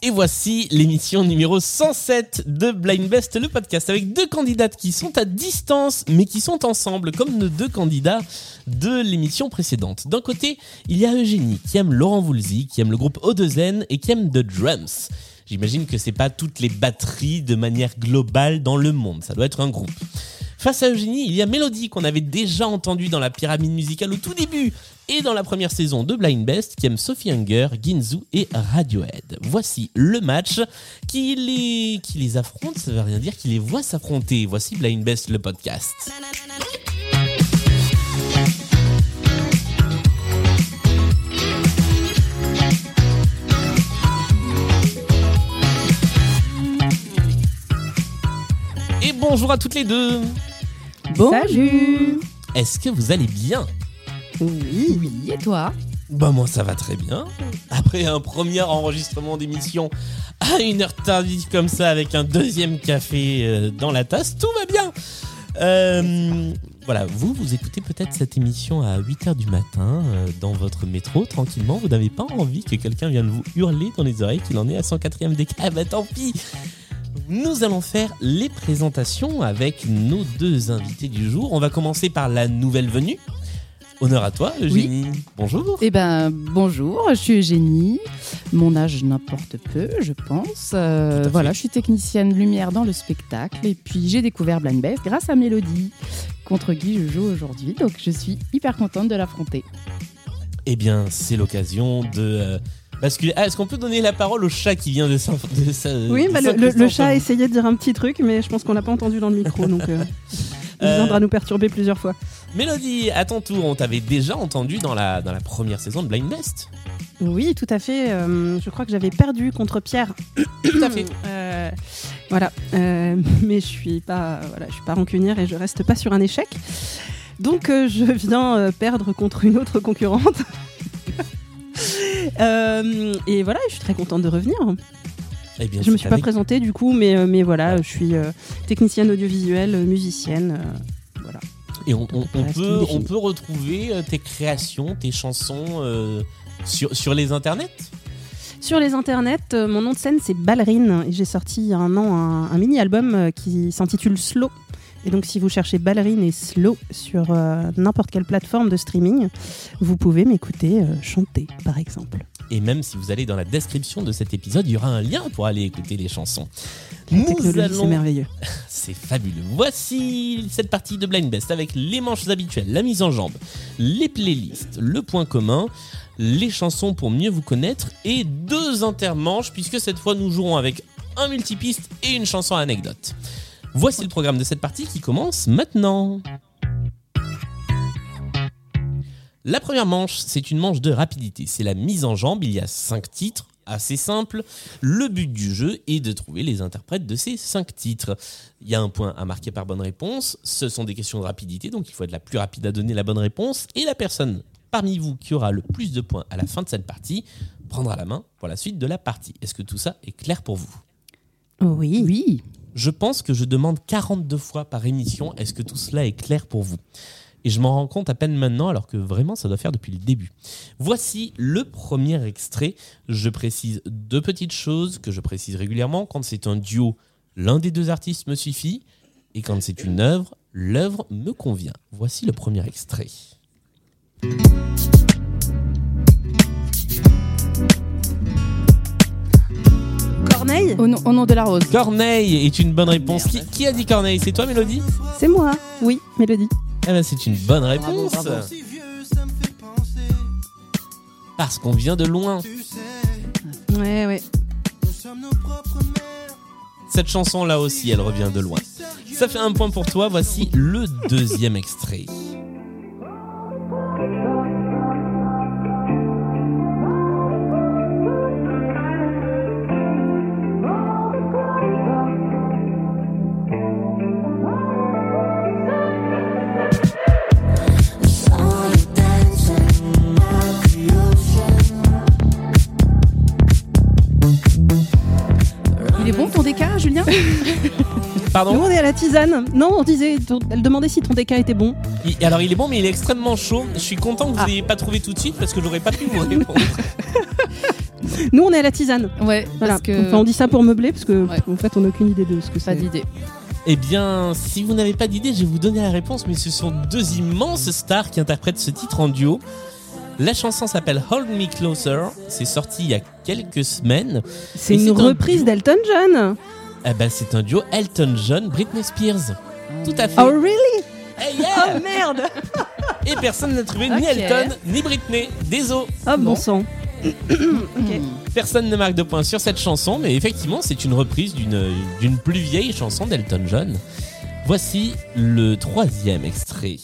Et voici l'émission numéro 107 de Blind Best, le podcast avec deux candidates qui sont à distance mais qui sont ensemble comme nos deux candidats de l'émission précédente. D'un côté, il y a Eugénie qui aime Laurent Voulzy, qui aime le groupe O2N et qui aime The Drums. J'imagine que c'est pas toutes les batteries de manière globale dans le monde, ça doit être un groupe. Face à Eugénie, il y a Mélodie qu'on avait déjà entendu dans la pyramide musicale au tout début et dans la première saison de Blind Best qui aime Sophie Hunger, Ginzu et Radiohead. Voici le match qui les, qui les affronte, ça veut rien dire, qui les voit s'affronter. Voici Blind Best le podcast. Et bonjour à toutes les deux. Salut Est-ce que vous allez bien Oui, oui, et toi Bah moi ça va très bien. Après un premier enregistrement d'émission à une heure tardive comme ça avec un deuxième café euh, dans la tasse, tout va bien. Euh, voilà, vous, vous écoutez peut-être cette émission à 8h du matin euh, dans votre métro tranquillement. Vous n'avez pas envie que quelqu'un vienne vous hurler dans les oreilles qu'il en est à 104e décalage. Ah bah tant pis nous allons faire les présentations avec nos deux invités du jour. On va commencer par la nouvelle venue. Honneur à toi, Eugénie. Bonjour. Eh ben, bonjour, je suis Eugénie. Mon âge n'importe peu, je pense. Euh, voilà, je suis technicienne lumière dans le spectacle. Et puis, j'ai découvert Blind Best grâce à Mélodie, contre qui je joue aujourd'hui. Donc, je suis hyper contente de l'affronter. Eh bien, c'est l'occasion de euh, Ah, est-ce qu'on peut donner la parole au chat qui vient de Saint de Saint- Oui, de bah, le, le- Saint-Christophe le chat a essayé de dire un petit truc, mais je pense qu'on l'a pas entendu dans le micro, donc euh, il Euh, viendra nous perturber plusieurs fois. Mélodie, à ton tour, on t'avait déjà entendu dans la, dans la première saison de Blind Best. Oui, tout à fait. euh, je crois que j'avais perdu contre Pierre. Tout à fait. Euh, voilà, Euh, mais je suis pas, voilà, je suis pas rancunière et je reste pas sur un échec. Donc euh, je viens euh, perdre contre une autre concurrente. Euh, et voilà, je suis très contente de revenir. Eh bien, Je me suis pas présentée du coup, mais, euh, mais voilà, je suis euh, technicienne audiovisuelle, musicienne. euh, voilà. Et on, on- on Reste peut, on peut retrouver tes créations, tes chansons sur, sur les internets? Sur les internets, mon nom de scène c'est Ballerine et j'ai sorti il y a un an un, un mini-album qui s'intitule Slow. Et donc si vous cherchez Ballerine et Slow sur euh, n'importe quelle plateforme de streaming, vous pouvez m'écouter euh, chanter par exemple. Et même si vous allez dans la description de cet épisode, il y aura un lien pour aller écouter les chansons. La Nous allons- c'est merveilleux. C'est fabuleux. Voici cette partie de Blind Best avec les manches habituelles, la mise en jambe, les playlists, le point commun, les chansons pour mieux vous connaître et deux intermanches puisque cette fois nous jouerons avec un multipiste et une chanson anecdote. Voici le programme de cette partie qui commence maintenant. La première manche, c'est une manche de rapidité. C'est la mise en jambe. Il y a cinq titres, assez simple. Le but du jeu est de trouver les interprètes de ces cinq titres. Il y a un point à marquer par bonne réponse. Ce sont des questions de rapidité, donc il faut être la plus rapide à donner la bonne réponse. Et la personne parmi vous qui aura le plus de points à la fin de cette partie prendra la main pour la suite de la partie. Est-ce que tout ça est clair pour vous? Oui. Oui. Je pense que je demande 42 fois par émission est-ce que tout cela est clair pour vous? Et je m'en rends compte à peine maintenant alors que vraiment ça doit faire depuis le début. Voici le premier extrait. Je précise deux petites choses que je précise régulièrement. Quand c'est un duo, l'un des deux artistes me suffit. Et quand c'est une œuvre, l'œuvre me convient. Voici le premier extrait. Corneille Au, nom- au nom de la rose. Corneille est une bonne réponse. Qui, qui a dit Corneille? C'est toi, Mélodie? C'est moi. Oui, Mélodie. Eh ben, c'est une bonne réponse. bravo. Parce qu'on vient de loin. Ouais, ouais. Cette chanson là aussi, elle revient de loin. Ça fait un point pour toi. Voici le deuxième extrait. Tisane. Non, on disait, elle demandait si ton DK était bon. Il- alors il est bon, mais il est extrêmement chaud. Je suis content que vous Ah. n'ayez pas trouvé tout de suite parce que j'aurais pas pu vous répondre. Nous, on est à la tisane. Ouais, Voilà. parce que Enfin, on dit ça pour meubler parce que, Ouais. en fait, on n'a aucune idée de ce que pas c'est. d'idée. Eh bien, si vous n'avez pas d'idée, je vais vous donner la réponse, mais ce sont deux immenses stars qui interprètent ce titre en duo. La chanson s'appelle Hold Me Closer, c'est sorti il y a quelques semaines. C'est une un reprise d'Elton John. Eh ben, c'est un duo Elton John, Britney Spears. Tout à fait. Oh, really? Eh yeah Oh, merde Et personne n'a trouvé ni. Elton, ni Britney. Désolé. Oh, bon Bon. sang. Personne ne marque de points sur cette chanson, mais effectivement, c'est une reprise d'une d'une plus vieille chanson d'Elton John. Voici le troisième extrait.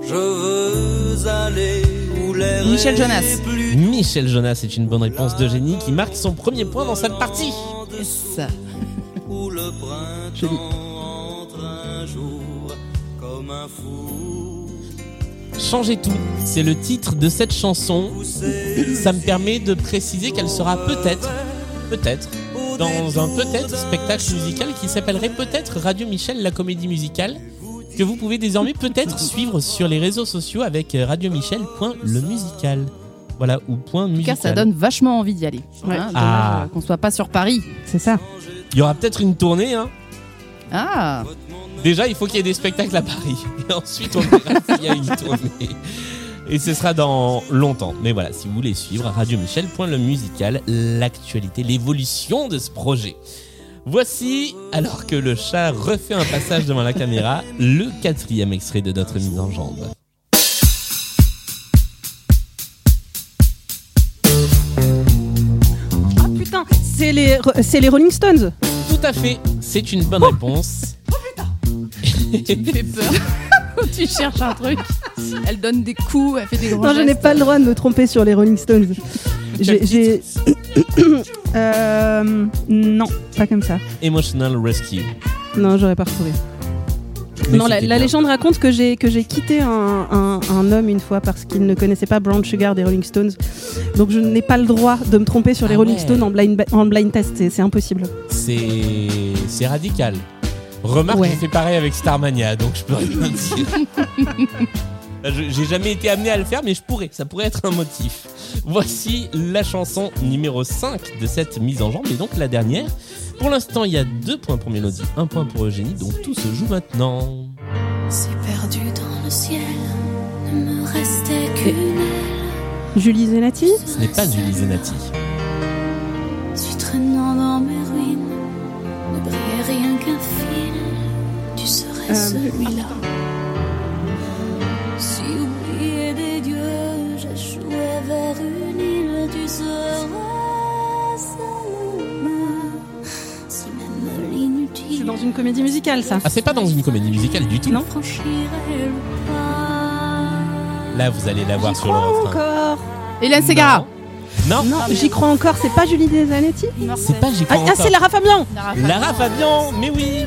Je veux Michel Jonas. Michel Jonas est une bonne réponse d'Eugénie qui marque son premier point dans cette partie. Yes. Joli. Changez tout, c'est le titre de cette chanson. Ça me permet de préciser qu'elle sera peut-être, peut-être, dans un peut-être spectacle musical qui s'appellerait peut-être Radio Michel, la comédie musicale, que vous pouvez désormais peut-être suivre sur les réseaux sociaux avec radiomichel.lemusical. Voilà, ou point En tout cas, ça donne vachement envie d'y aller. Ouais. Hein, Ah. euh, qu'on soit pas sur Paris. C'est ça. Il y aura peut-être une tournée, hein. Ah, Déjà, il faut qu'il y ait des spectacles à Paris. Et ensuite, on verra s'il y a une tournée. Et ce sera dans longtemps. Mais voilà, si vous voulez suivre radiomichel.lemusical, l'actualité, l'évolution de ce projet. Voici, alors que le chat refait un passage devant la caméra, le quatrième extrait de notre mise en jambe. Ah putain, c'est les, c'est les Rolling Stones. Tout à fait, c'est une bonne réponse. tu me fais peur. tu cherches un truc. Elle donne des coups, elle fait des grands Non, je n'ai pas le droit de me tromper sur les Rolling Stones. J'ai. Euh, non, pas comme ça. Emotional Rescue. Non, j'aurais pas retrouvé. Mais non, la, légende raconte que j'ai que j'ai quitté un, un- un homme une fois parce qu'il ne connaissait pas Brown Sugar des Rolling Stones. Donc je n'ai pas le droit de me tromper sur les Ah Rolling ouais. Stones en blind, en blind test. C'est- C'est impossible. C'est c'est radical. Remarque, Ouais. j'ai fait pareil avec Starmania, donc je peux rien dire. J'ai jamais été amené à le faire, mais je pourrais. Ça pourrait être un motif. Voici la chanson numéro 5 de cette mise en jambe, et donc la dernière. Pour l'instant, il y a deux points pour Mélodie, un point pour Eugénie, donc tout se joue maintenant. Si perdu dans le ciel, ne me restait qu'une aile. Julie Zenati? Ce n'est pas Julie Zenati. Traînant dans mes rien qu'un fil, tu serais Euh, celui-là. Si oublié des dieux, j'échouais vers une île, tu serais celle-là. Si même l'inutile. C'est dans une comédie musicale, ça. Ah, c'est pas dans une comédie musicale du tout. Non. Là, vous allez la voir sur le refrain. encore. Hélène Ségara. Non, Non, j'y crois encore. C'est pas Julie Zanetti c'est pas J'y Ah, crois ah, encore. c'est Lara Fabian. Lara Fabian, mais oui.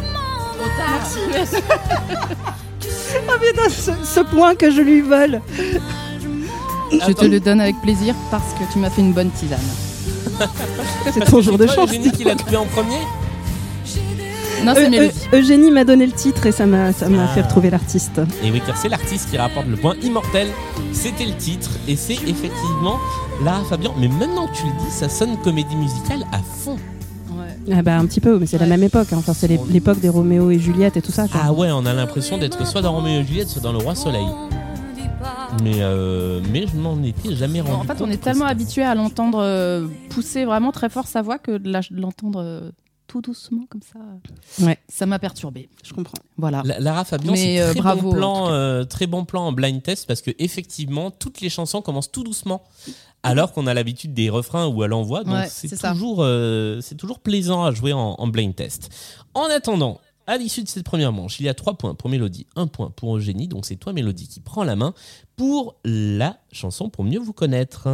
Ah putain, ce, ce point que je lui vole. Je te le donne avec plaisir parce que tu m'as fait une bonne tisane. C'est ton jour de chance. Eugénie qui l'a trouvé en premier? Non, c'est Mélodie. Eugénie m'a donné le titre et ça m'a ça m'a Ah. fait retrouver l'artiste. Et oui, car c'est l'artiste qui rapporte le point immortel. C'était le titre, et c'est effectivement Lara Fabian. Mais maintenant que tu le dis, ça sonne comédie musicale à fond. Ah bah un petit peu, mais c'est la Ouais. même époque. hein. Enfin, c'est l'é- l'époque des Roméo et Juliette et tout ça. quoi. Ah ouais, on a l'impression d'être soit dans Roméo et Juliette, soit dans Le Roi Soleil. Mais, euh, mais je m'en étais jamais rendu En fait, compte. on est que tellement c'était- habitué à l'entendre euh, pousser vraiment très fort sa voix que de la- de l'entendre euh, tout doucement comme ça, Ouais. ça m'a perturbé. Je comprends. Voilà. La- Lara Fabian, c'est euh, très bravo, bon plan, euh, très bon plan en blind test parce que effectivement, toutes les chansons commencent tout doucement, alors qu'on a l'habitude des refrains ou à l'envoi. Donc Ouais, c'est toujours, euh, c'est toujours plaisant à jouer en, en blind test. En attendant, à l'issue de cette première manche, il y a trois points pour Mélodie, un point pour Eugénie. Donc c'est toi Mélodie qui prend la main pour la chanson pour mieux vous connaître.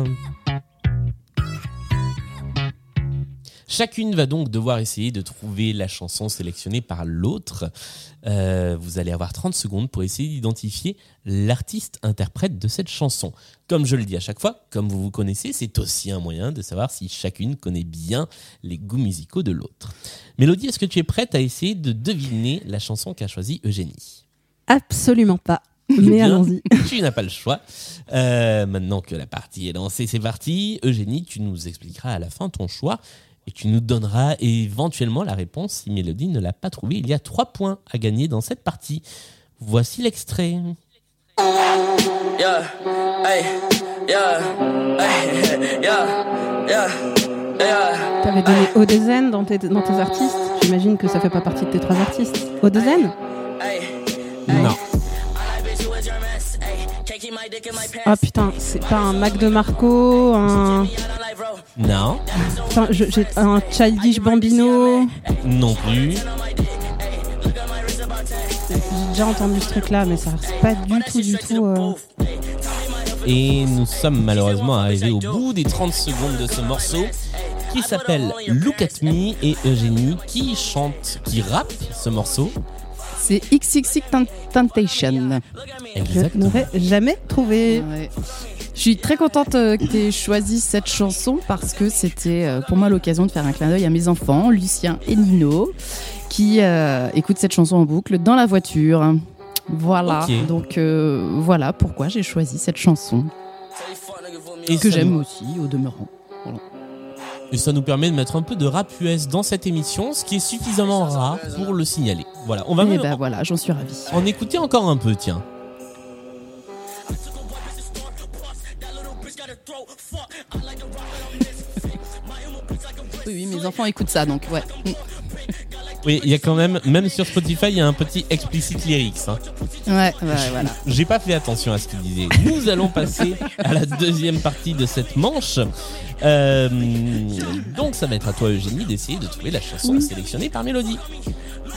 Chacune va donc devoir essayer de trouver la chanson sélectionnée par l'autre. Euh, vous allez avoir 30 secondes pour essayer d'identifier l'artiste interprète de cette chanson. Comme je le dis à chaque fois, comme vous vous connaissez, c'est aussi un moyen de savoir si chacune connaît bien les goûts musicaux de l'autre. Mélodie, est-ce que tu es prête à essayer de deviner la chanson qu'a choisie Eugénie? Absolument pas. Eh Mais allons-y. Tu n'as pas le choix. Euh, maintenant que la partie est lancée, c'est parti. Eugénie, tu nous expliqueras à la fin ton choix et tu nous donneras éventuellement la réponse si Mélodie ne l'a pas trouvé. Il y a trois points à gagner dans cette partie. Voici l'extrait. Yeah, hey, yeah, hey, yeah, yeah, yeah. T'avais donné Odezen dans tes, dans tes artistes. J'imagine que ça fait pas partie de tes trois artistes. Odezen Non. Ah putain, c'est pas un Mac de Marco, un, Non. putain, je- j'ai un Childish Bambino. Non plus. J'ai déjà entendu ce truc-là, mais ça reste pas du tout, du tout. euh, Et nous sommes malheureusement arrivés au bout des 30 secondes de ce morceau qui s'appelle Look at Me et Eugénie qui chante, qui rappe ce morceau. C'est XXX Temp- Temptation. Je n'aurais jamais trouvé. Ouais. Je suis très contente euh, que tu aies choisi cette chanson parce que c'était euh, pour moi l'occasion de faire un clin d'œil à mes enfants, Lucien et Nino, qui euh, écoutent cette chanson en boucle dans la voiture. Voilà, donc euh, voilà pourquoi j'ai choisi cette chanson Et que j'aime aussi au demeurant. Et ça nous permet de mettre un peu de rap US dans cette émission, ce qui est suffisamment rare pour le signaler. Voilà, on va Et même ben voilà, j'en suis ravie. en écouter encore un peu, tiens. Oui, oui, mes enfants écoutent ça, donc ouais. Oui, il y a quand même, même sur Spotify, il y a un petit explicit lyrics. hein. Ouais, ouais, voilà. J'ai pas fait attention à ce qu'il disait. Nous allons passer à la deuxième partie de cette manche. Euh, donc, ça va être à toi, Eugénie, d'essayer de trouver la chanson sélectionnée par Mélodie.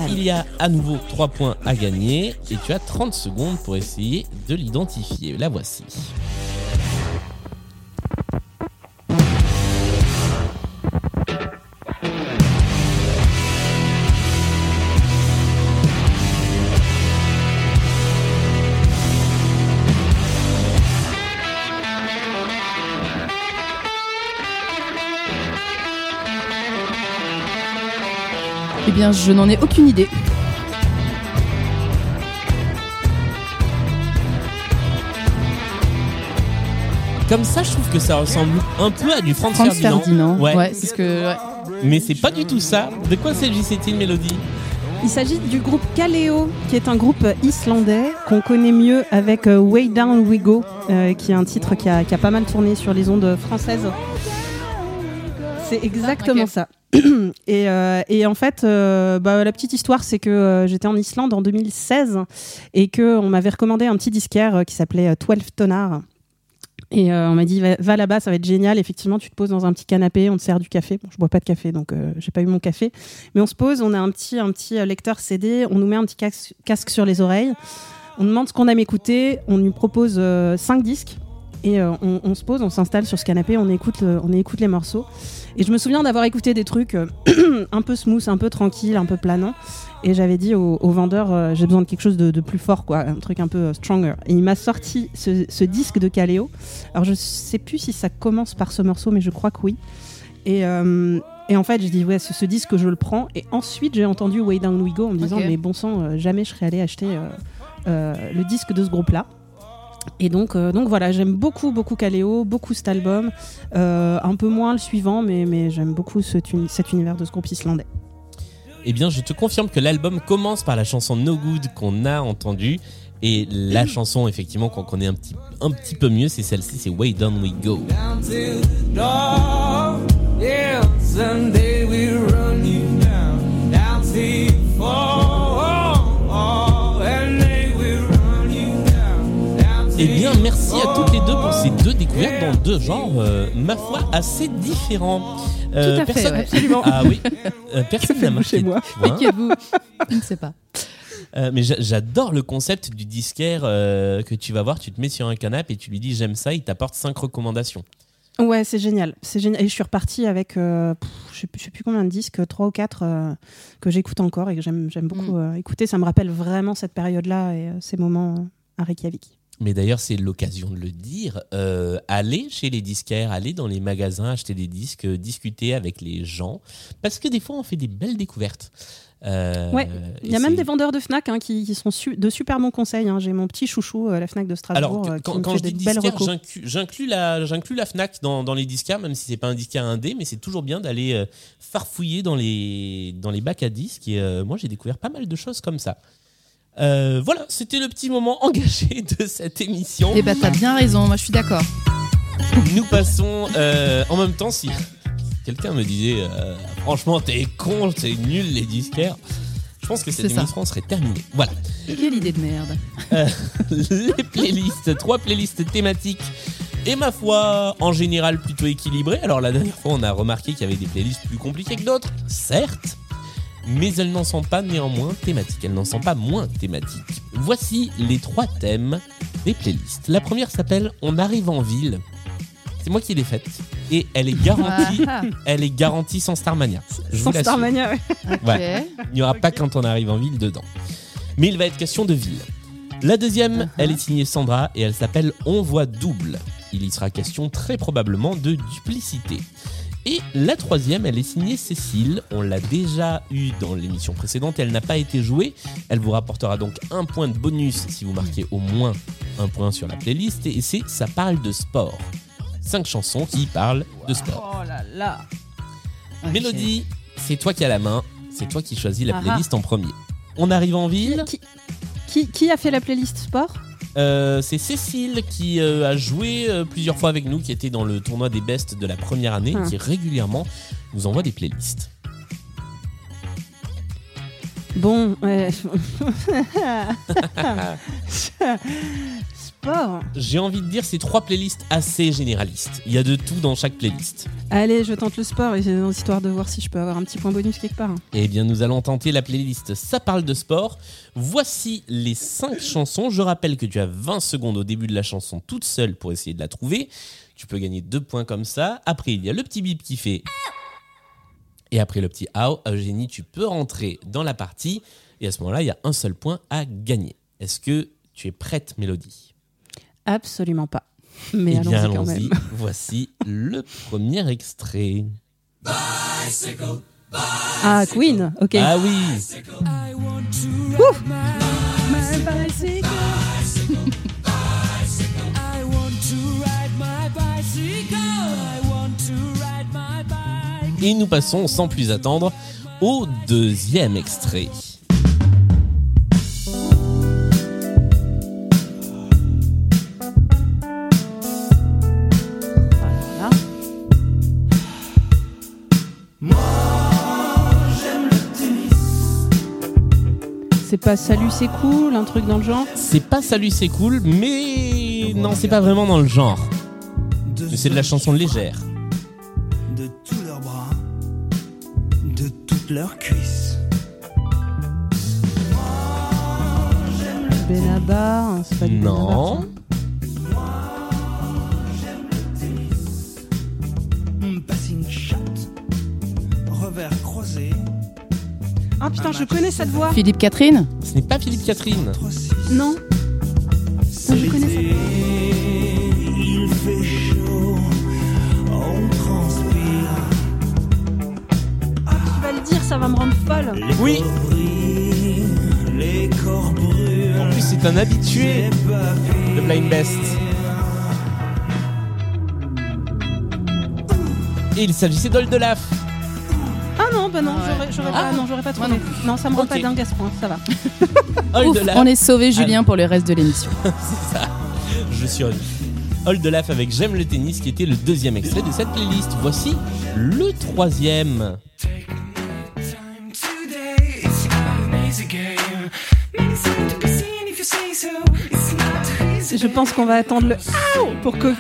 Il y a à nouveau 3 points à gagner et tu as 30 secondes pour essayer de l'identifier. La voici. Bien, je n'en ai aucune idée. Comme ça, je trouve que ça ressemble un peu à du Franz, Franz Ferdinand. Ferdinand. Ouais. Ouais, c'est ce que. ouais. Mais c'est pas du tout ça. De quoi s'agissait-il, Mélodie Il s'agit du groupe Kaleo, qui est un groupe islandais qu'on connaît mieux avec euh, Way Down We Go, euh, qui est un titre qui a, qui a pas mal tourné sur les ondes françaises. C'est exactement ça. Et, euh, et en fait, euh, bah, la petite histoire, c'est que euh, j'étais en Islande en 2016 et que on m'avait recommandé un petit disquaire qui s'appelait euh, 12 Tonard. Et on m'a dit va, là-bas, ça va être génial. Effectivement, tu te poses dans un petit canapé, on te sert du café. Bon, je bois pas de café, donc j'ai pas eu mon café. Mais on se pose, on a un petit, un petit lecteur CD, on nous met un petit casque, sur les oreilles, on demande ce qu'on aime écouter, on lui propose euh, cinq disques et euh, on, on se pose, on s'installe sur ce canapé, on écoute, le- on écoute les morceaux. Et je me souviens d'avoir écouté des trucs euh, un peu smooth, un peu tranquille, un peu planant. Et j'avais dit au, au vendeur, euh, j'ai besoin de quelque chose de, de plus fort, quoi, un truc un peu euh, stronger. Et il m'a sorti ce, ce disque de Kaleo. Alors je sais plus si ça commence par ce morceau, mais je crois que oui. Et, euh, et en fait, j'ai dit, ouais, ce, ce disque, je le prends. Et ensuite, j'ai entendu Way Down We Go en me disant, mais bon sang, euh, jamais je serais allée acheter euh, euh, le disque de ce groupe-là. Et donc, euh, donc voilà, j'aime beaucoup, beaucoup Kaleo, beaucoup cet album. Euh, un peu moins le suivant, mais, mais j'aime beaucoup cet, uni- cet univers de ce groupe islandais. Eh bien, je te confirme que l'album commence par la chanson No Good qu'on a entendue. Et la chanson, effectivement, qu'on connaît un petit, un petit peu mieux, c'est celle-ci, c'est Way Down We Go. down to the door. Yeah, someday we run you down, down to Eh bien, merci à toutes les deux pour ces deux découvertes dans deux genres, euh, ma foi, assez différents. Euh, Tout à fait, personne... ouais. Absolument. Ah oui, Euh, personne n'a marqué chez moi. Que vous. Je ne sais pas. Euh, mais j'a- j'adore le concept du disquaire euh, que tu vas voir, tu te mets sur un canapé et tu lui dis j'aime ça, il t'apporte cinq recommandations. Ouais, c'est génial. C'est génial. Et je suis repartie avec, euh, pff, je sais plus, je sais plus combien de disques, trois ou quatre euh, que j'écoute encore et que j'aime, beaucoup euh, écouter. Ça me rappelle vraiment cette période-là et euh, ces moments euh, à Reykjavik. Mais d'ailleurs, c'est l'occasion de le dire. Euh, allez chez les disquaires, allez dans les magasins, acheter des disques, euh, discuter avec les gens. Parce que des fois, on fait des belles découvertes. Euh, Ouais, Il y a même des vendeurs de Fnac hein, qui, qui sont su- de super bons conseils. hein. J'ai mon petit chouchou, euh, la Fnac de Strasbourg, Alors, qui quand, me quand fait je dis des belles disquaire, j'inclus- la, Fnac dans, dans les disquaires, même si c'est pas un disquaire indé, mais c'est toujours bien d'aller farfouiller dans les, dans les bacs à disques. Et euh, moi, j'ai découvert pas mal de choses comme ça. Euh, voilà, c'était le petit moment engagé de cette émission. Eh ben, t'as bien raison, moi je suis d'accord. Nous passons euh, en même temps si quelqu'un me disait euh, franchement t'es con, c'est nul les disquaires. Je pense que cette émission serait terminée. Voilà. Quelle idée de merde. les playlists, trois playlists thématiques et ma foi en général plutôt équilibrées. Alors la dernière fois on a remarqué qu'il y avait des playlists plus compliquées que d'autres, certes, mais elles n'en sont pas néanmoins thématiques, elles n'en sont pas moins thématiques. Voici les trois thèmes des playlists. La première s'appelle On arrive en ville. C'est moi qui l'ai faite et elle est garantie, Ah, elle est garantie sans Starmania. Je Sans. Starmania, ouais. Il n'y aura pas quand on arrive en ville dedans. Mais il va être question de ville. La deuxième, elle est signée Sandra et elle s'appelle On voit double. Il y sera question très probablement de duplicité. Et la troisième, elle est signée Cécile. On l'a déjà eue dans l'émission précédente. Elle n'a pas été jouée. Elle vous rapportera donc un point de bonus si vous marquez au moins un point sur la playlist. Et c'est Ça parle de sport. Cinq chansons qui parlent de sport. Oh là là. Mélodie, c'est toi qui as la main, c'est toi qui choisis la Ah playlist en premier. On arrive en Qui, ville, qui, qui- qui a fait la playlist sport? Euh, c'est Cécile qui euh, a joué euh, plusieurs fois avec nous, qui était dans le tournoi des bests de la première année, Ah. qui régulièrement nous envoie des playlists. Bon. J'ai envie de dire c'est trois playlists assez généralistes. Il y a de tout dans chaque playlist. Allez, je tente le sport et histoire de voir si je peux avoir un petit point bonus quelque part. Eh bien, nous allons tenter la playlist Ça parle de sport. Voici les 5 chansons. Je rappelle que tu as 20 secondes au début de la chanson toute seule pour essayer de la trouver. Tu peux gagner 2 points comme ça. Après, il y a le petit bip qui fait. Et après le petit How, Eugénie, tu peux rentrer dans la partie. Et à ce moment-là, il y a un seul point à gagner. Est-ce que tu es prête, Mélodie? Absolument pas. Mais Eh bien, allons-y quand allons-y. même. Voici le premier extrait. Ah, Queen, ok. Ah oui I want to ride my, my bicycle. I want to ride my bicycle. I want to ride my bike. Et nous passons sans plus attendre au deuxième extrait. C'est pas salut, c'est cool, un truc dans le genre. C'est pas Salut c'est cool, mais non, c'est pas vraiment dans le genre. Mais c'est de la chanson légère. De tous leurs bras, de toutes leurs cuisses. Benabar, hein, c'est pas du Non. Passing shot, revers croisé. Ah putain, je connais cette voix. Philippe Catherine Ce n'est pas Philippe Catherine. 3-6. Non. C'est je connais l'été, il fait chaud, on transpire. Tu vas le dire, ça va me rendre folle. Oui. corps brillent, les corps brûlent. En plus, c'est un habitué de Blind Best. Et il s'agissait d'Oldelaf. J'aurais, Ah. pas, non, j'aurais pas Moi non Non, ça me rend pas dingue à ce point, ça va. Ouf, on est sauvé Julien pour le reste de l'émission. C'est ça. Je suis ravi. Oldelaf avec J'aime le tennis, qui était le deuxième extrait de cette playlist. Voici le troisième. Je pense qu'on va attendre le pour que,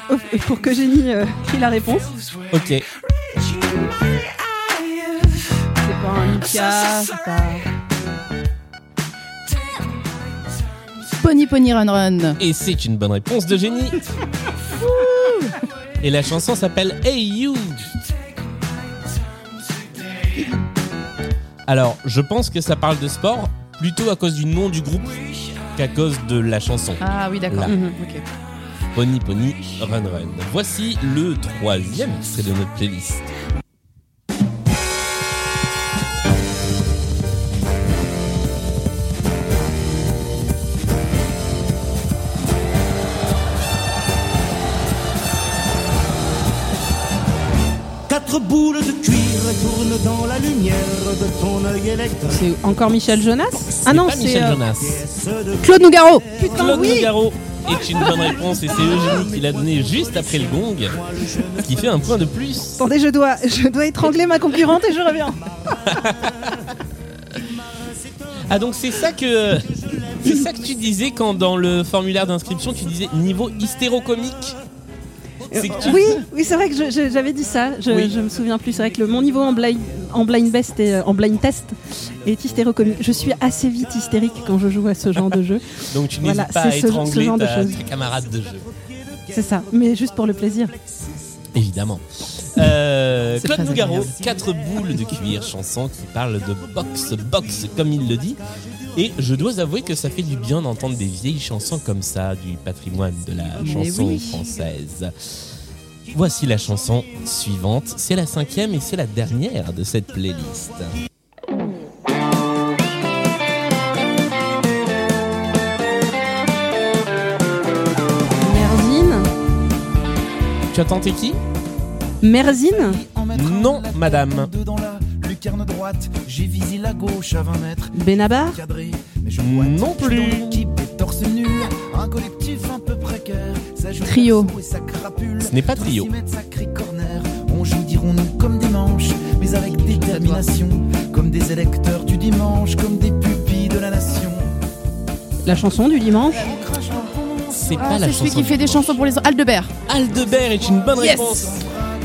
pour que Jenny euh, crie la réponse. Ok. Pony Pony Run Run. Et c'est une bonne réponse de génie. Et la chanson s'appelle Hey You. Alors, je pense que ça parle de sport plutôt à cause du nom du groupe qu'à cause de la chanson. Ah oui, d'accord. Mhm. Pony Pony Run Run. Voici le troisième extrait de notre playlist. Boules de cuir tournent dans la lumière de ton œil électrique. C'est encore Michel Jonas Ah non, c'est Michel euh, Jonas. Claude Nougaro. Putain, Claude oui. Nougaro est une bonne réponse et c'est Eugénie qui l'a donné juste après le gong, qui fait un point de plus. Attendez, je dois, je dois étrangler ma concurrente et je reviens. Ah donc c'est ça que c'est ça que tu disais quand dans le formulaire d'inscription tu disais niveau hystérocomique. Tu- Oui, oui, c'est vrai que j'avais dit ça. Je, Oui. je me souviens plus. C'est vrai que le- mon niveau en blind, en blind best et en blind test est hystérocomique. Je suis assez vite hystérique quand je joue à ce genre de jeu. Donc tu n'hésites Voilà, pas à ce- ce étrangler genre de ta, choses. ta camarade de jeu. C'est ça. Mais juste pour le plaisir. Évidemment. Euh, Claude Nougaro, quatre boules de cuir, chanson qui parle de boxe, boxe comme il le dit. Et je dois avouer que ça fait du bien d'entendre des vieilles chansons comme ça, du patrimoine de la chanson oui. française. Voici la chanson suivante. C'est la cinquième et c'est la dernière de cette playlist. Merzine. Tu as tenté qui? Merzine. Non, madame. Lucarne droite, j'ai visé la gauche à 20 mètres. Benabar. Cadré, mais je vois Non plus. torse nu, un collectif un peu précaire. Ça joue Trio. et ça crapule. Ce n'est pas trio. 36 mètres, ça crie corner. On joue, dirons-nous, comme des manches, mais avec détermination. Comme des électeurs du dimanche, comme des pupilles de la nation. La chanson du dimanche. C'est Ah, pas la chanson. celui qui fait des chansons pour les Aldebert. Aldebert est une bonne Yes. réponse.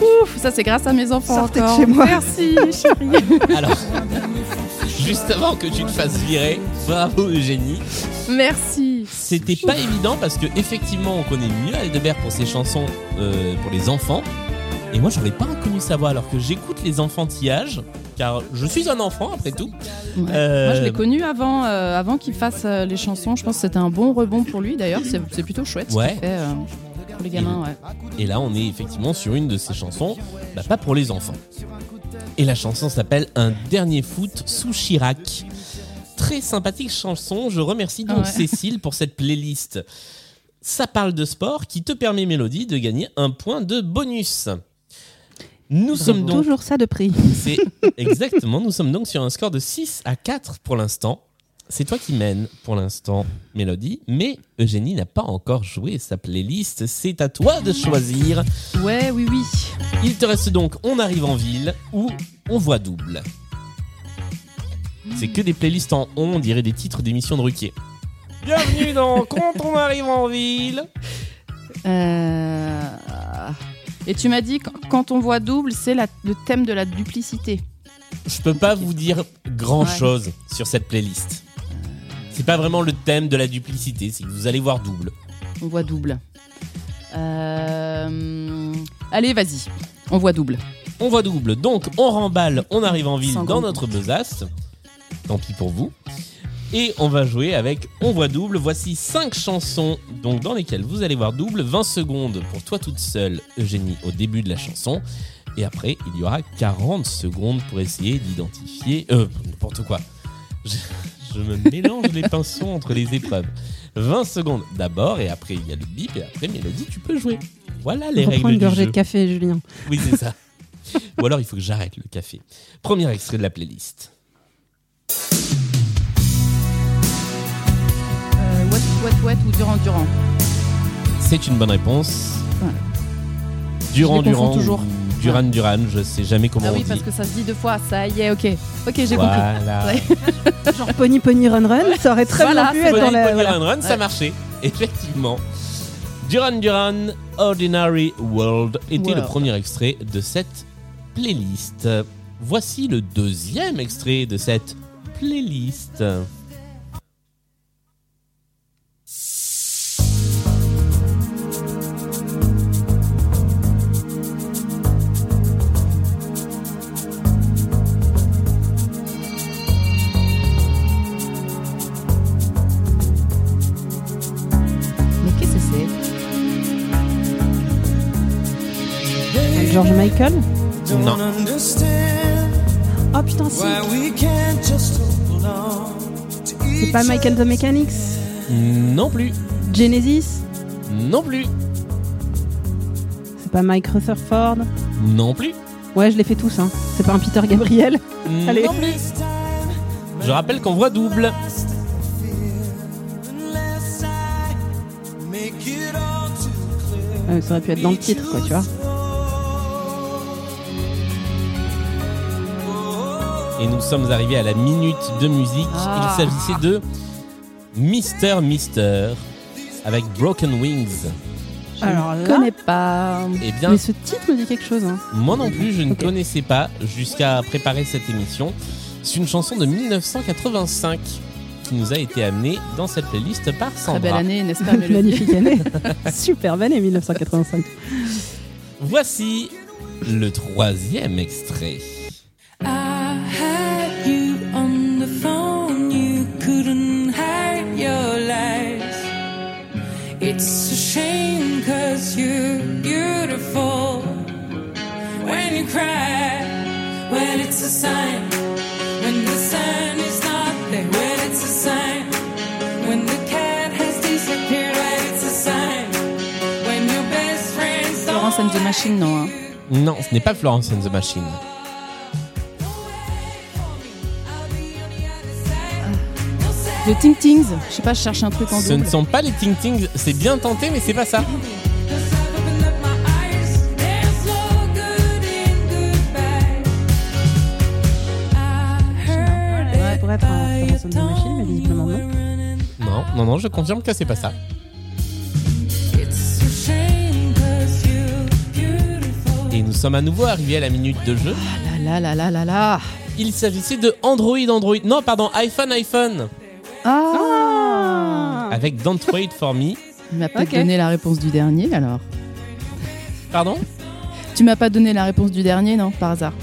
Ouf, ça c'est grâce à mes enfants Sortez de encore. chez moi. Merci, chérie. Alors, juste avant que tu te fasses virer, bravo Eugénie. Merci. C'était pas évident parce que effectivement on connaît mieux Aldebert pour ses chansons euh, pour les enfants. Et moi j'aurais pas reconnu sa voix alors que j'écoute les enfantillages car je suis un enfant après tout. Ouais. Euh, Moi, je l'ai connu avant, euh, avant qu'il fasse euh, les chansons. Je pense que c'était un bon rebond pour lui. D'ailleurs, c'est plutôt chouette ce Ouais. qu'il fait euh, pour les gamins. Ouais. Et là on est effectivement sur une de ses chansons, bah, pas pour les enfants. Et la chanson s'appelle Un dernier foot sous Chirac. Très sympathique chanson, je remercie donc Ouais. Cécile pour cette playlist. Ça parle de sport qui te permet Mélodie de gagner un point de bonus. Nous sommes donc Toujours ça de prix. C'est exactement. Nous sommes donc sur un score de 6 à 4 pour l'instant. C'est toi qui mènes pour l'instant, Mélodie. Mais Eugénie n'a pas encore joué sa playlist. C'est à toi de choisir. ouais, oui, oui. Il te reste donc On arrive en ville ou On voit double. C'est que des playlists en on, on dirait des titres d'émissions de Ruquier. Bienvenue dans Quand on arrive en ville. Euh, Et tu m'as dit qu- quand on voit double, c'est la- le thème de la duplicité. Je peux pas vous dire grand chose sur cette playlist. C'est pas vraiment le thème de la duplicité, c'est que vous allez voir double. On voit double. Euh, Allez, vas-y. On voit double. On voit double, donc on remballe, on arrive en ville Sans dans notre besace. Tant pis pour vous. Et on va jouer avec On voit double. Voici 5 chansons donc dans lesquelles vous allez voir double. 20 secondes pour toi toute seule, Eugénie, au début de la chanson. Et après, il y aura 40 secondes pour essayer d'identifier. Euh, n'importe quoi. Je, je me mélange les pinceaux entre les épreuves. 20 secondes d'abord, et après il y a le bip, et après Mélodie, tu peux jouer. Voilà les Reprends règles une du gorgée jeu. de café, Julien. Oui, c'est ça. Ou alors il faut que j'arrête le café. Premier extrait de la playlist. Euh, wet, wet, wet ou Durand, Durand? C'est une bonne réponse. Ouais. Durand, Je les confonds Durand. toujours. ou Duran, Duran, je sais jamais comment Ah on oui, dit. parce que ça se dit deux fois. Ça y est, ok. Ok, j'ai compris. Ouais. Genre Pony Pony Run Run, ça aurait très Voilà, bien pu être dans Pony, la. Pony, voilà. Run, Run, ça Ouais. marchait. Effectivement. Duran Duran, Ordinary World était le premier extrait de cette playlist. Voici le deuxième extrait de cette playlist. George Michael Non. Oh putain, si. C'est pas Michael the Mechanics Non plus. Genesis Non plus. C'est pas Mike Rutherford Non plus. Ouais, je les fais tous. Hein. C'est pas un Peter Gabriel Allez. Non plus. Je rappelle qu'on voit double. Euh, Ça aurait pu être dans le titre, quoi, tu vois. Et nous sommes arrivés à la minute de musique. Ah. Il s'agissait de Mister Mister avec Broken Wings. Je Alors ne connais pas. Eh bien, Mais ce titre me dit quelque chose. Hein. moi non plus, je ne connaissais pas jusqu'à préparer cette émission. C'est une chanson de 1985 qui nous a été amenée dans cette playlist par Très Sandra. belle année, n'est-ce pas, Magnifique année. Superbe année 1985. Voici le troisième extrait. It's a shame cause you're beautiful. When you cry, when it's a sign. When the sun is not there, when it's a sign. When the cat has disappeared, when it's a sign. When your best friends don't Florence and the Machine, non. hein. Non, ce n'est pas Florence and the Machine. The Ting Tings. Je sais pas, je cherche un truc en Ce ne sont pas les Ting Tings. C'est bien tenté, mais c'est pas ça. Ça pourrait être un Florence and the Machine, mais visiblement non. Non, non, non, je confirme que c'est pas ça. Et nous sommes à nouveau arrivés à la minute de jeu. Là, là, là, là, là, là. Il s'agissait de Android Android. Non, pardon, iPhone iPhone. Ah, Avec Don't Wait For Me. Tu m'as pas Ok. donné la réponse du dernier, alors. Pardon? Tu m'as pas donné la réponse du dernier, non, par hasard?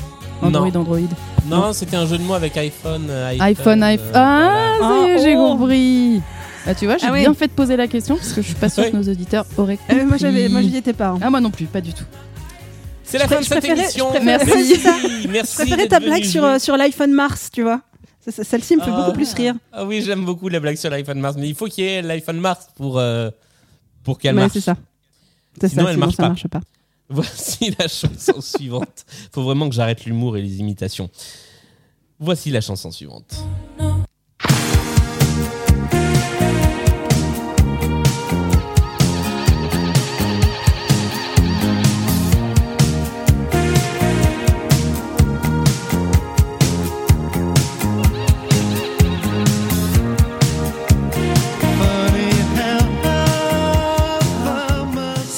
Android, Non. Android. Non, c'était un jeu de mots avec iPhone. euh, iPhone, euh, iPhone. Ah, voilà. ça y est, Ah, j'ai oh. compris. Bah, tu vois, j'ai Ah oui. bien fait de poser la question parce que je suis pas sûre Oui. que nos auditeurs auraient compris. Euh, moi, j'avais, moi, j'y étais pas. hein. Ah, moi non plus, pas du tout. C'est la Je fin de cette préférais- émission. je préférais- Merci. Merci. Je préférais d'être ta blague sur, jouer. euh, sur l'iPhone Mars, tu vois. Celle-ci me fait Ah. beaucoup plus rire. Ah oui, j'aime beaucoup la blague sur l'iPhone Mars, mais il faut qu'il y ait l'iPhone Mars pour, euh, pour qu'elle Ouais, marche. c'est ça. C'est Sinon, ça, elle sinon marche ça pas. marche pas. Voici la chanson suivante. Faut vraiment que j'arrête l'humour et les imitations. Voici la chanson suivante.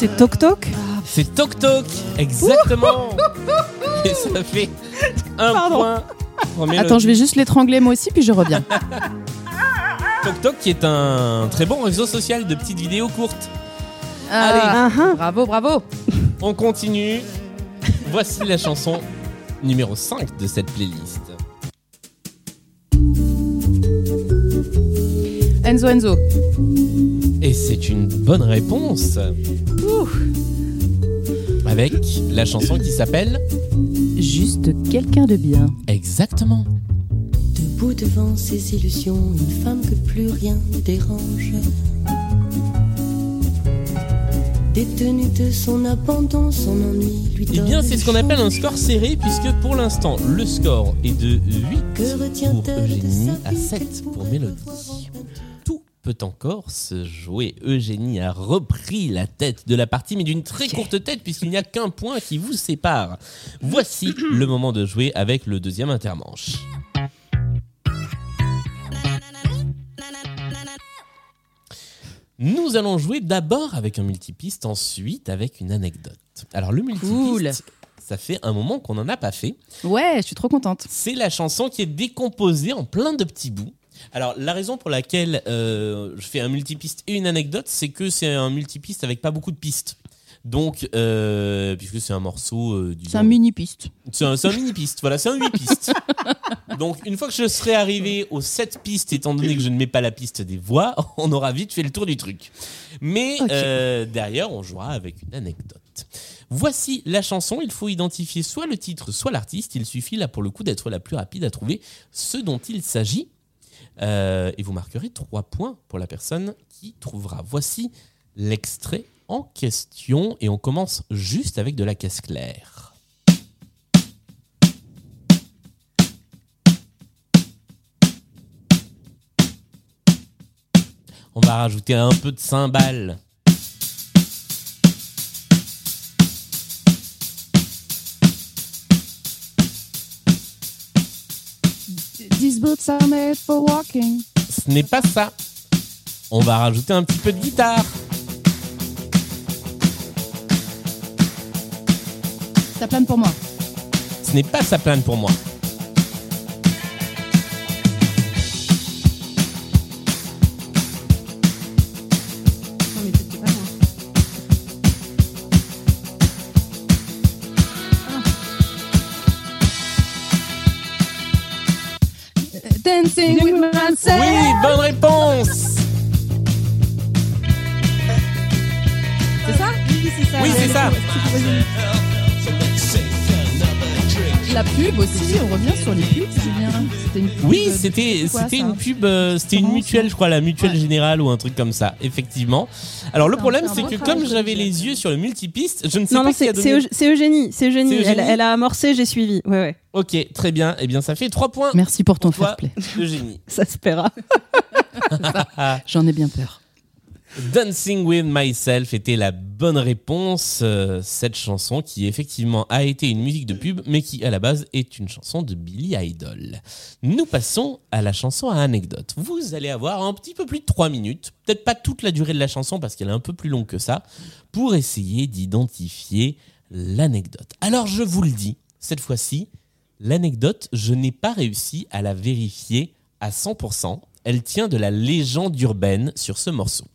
C'est Tok Tok C'est Tok Tok, exactement. et ça fait un Pardon. point. Attends, je vais juste l'étrangler moi aussi, puis je reviens. Tok Tok qui est un très bon réseau social de petites vidéos courtes. Ah, Ah, ah. bravo, bravo. On continue. Voici la chanson numéro 5 de cette playlist. Enzo, Enzo. Et c'est une bonne réponse. Avec la chanson qui s'appelle Juste quelqu'un de bien. Exactement. Debout devant ses illusions, une femme que plus rien ne dérange. Détenue de son abandon, son ennui lui Eh donne bien, c'est ce qu'on le appelle un score serré, puisque pour l'instant, le score est de 8 Que pour Eugénie à vie 7 pour Mélodie. Peut encore se jouer. Eugénie a repris la tête de la partie, mais d'une très courte tête, puisqu'il n'y a qu'un point qui vous sépare. Voici le moment de jouer avec le deuxième intermanche. Nous allons jouer d'abord avec un multipiste, ensuite avec une anecdote. Alors le multipiste, Cool. ça fait un moment qu'on n'en a pas fait. Ouais, je suis trop contente. C'est la chanson qui est décomposée en plein de petits bouts. Alors la raison pour laquelle euh, je fais un multipiste et une anecdote, c'est que c'est un multipiste avec pas beaucoup de pistes. Donc, euh, puisque c'est un morceau, euh, C'est un mini-piste. c'est un, c'est un mini piste, voilà, c'est un 8 pistes. Donc, une fois que je serai arrivé aux 7 pistes, étant donné que je ne mets pas la piste des voix, on aura vite fait le tour du truc. Mais euh, derrière, on jouera avec une anecdote. Voici la chanson. Il faut identifier soit le titre, soit l'artiste. Il suffit là pour le coup d'être la plus rapide à trouver ce dont il s'agit. Euh, et vous marquerez trois points pour la personne qui trouvera. Voici l'extrait en question et on commence juste avec de la caisse claire. On va rajouter un peu de cymbales. Ce n'est pas ça. On va rajouter un petit peu de guitare. Ça plane pour moi. Ce n'est pas ça plane pour moi. C'était quoi, c'était une pub, euh, c'était une mutuelle, je crois, la mutuelle Ouais. générale ou un truc comme ça, effectivement. Alors le problème, c'est que comme j'avais les yeux sur le multipiste, je ne sais Non, pas non, qui a c'est donné. c'est Eug- c'est Eugénie. C'est Eugénie. Elle, a amorcé, j'ai suivi. Ouais, ouais. Ok, très bien. Eh bien, ça fait trois points. Merci pour ton fair play. Eugénie. Ça se paiera. J'en ai bien peur. Dancing with Myself était la bonne réponse. euh, cette chanson qui effectivement a été une musique de pub, mais qui à la base est une chanson de Billy Idol. Nous passons à la chanson à anecdote. Vous allez avoir un petit peu plus de 3 minutes, peut-être pas toute la durée de la chanson parce qu'elle est un peu plus longue que ça, pour essayer d'identifier l'anecdote. Alors je vous le dis, cette fois-ci, l'anecdote, je n'ai pas réussi à la vérifier à 100%. Elle tient de la légende urbaine sur ce morceau.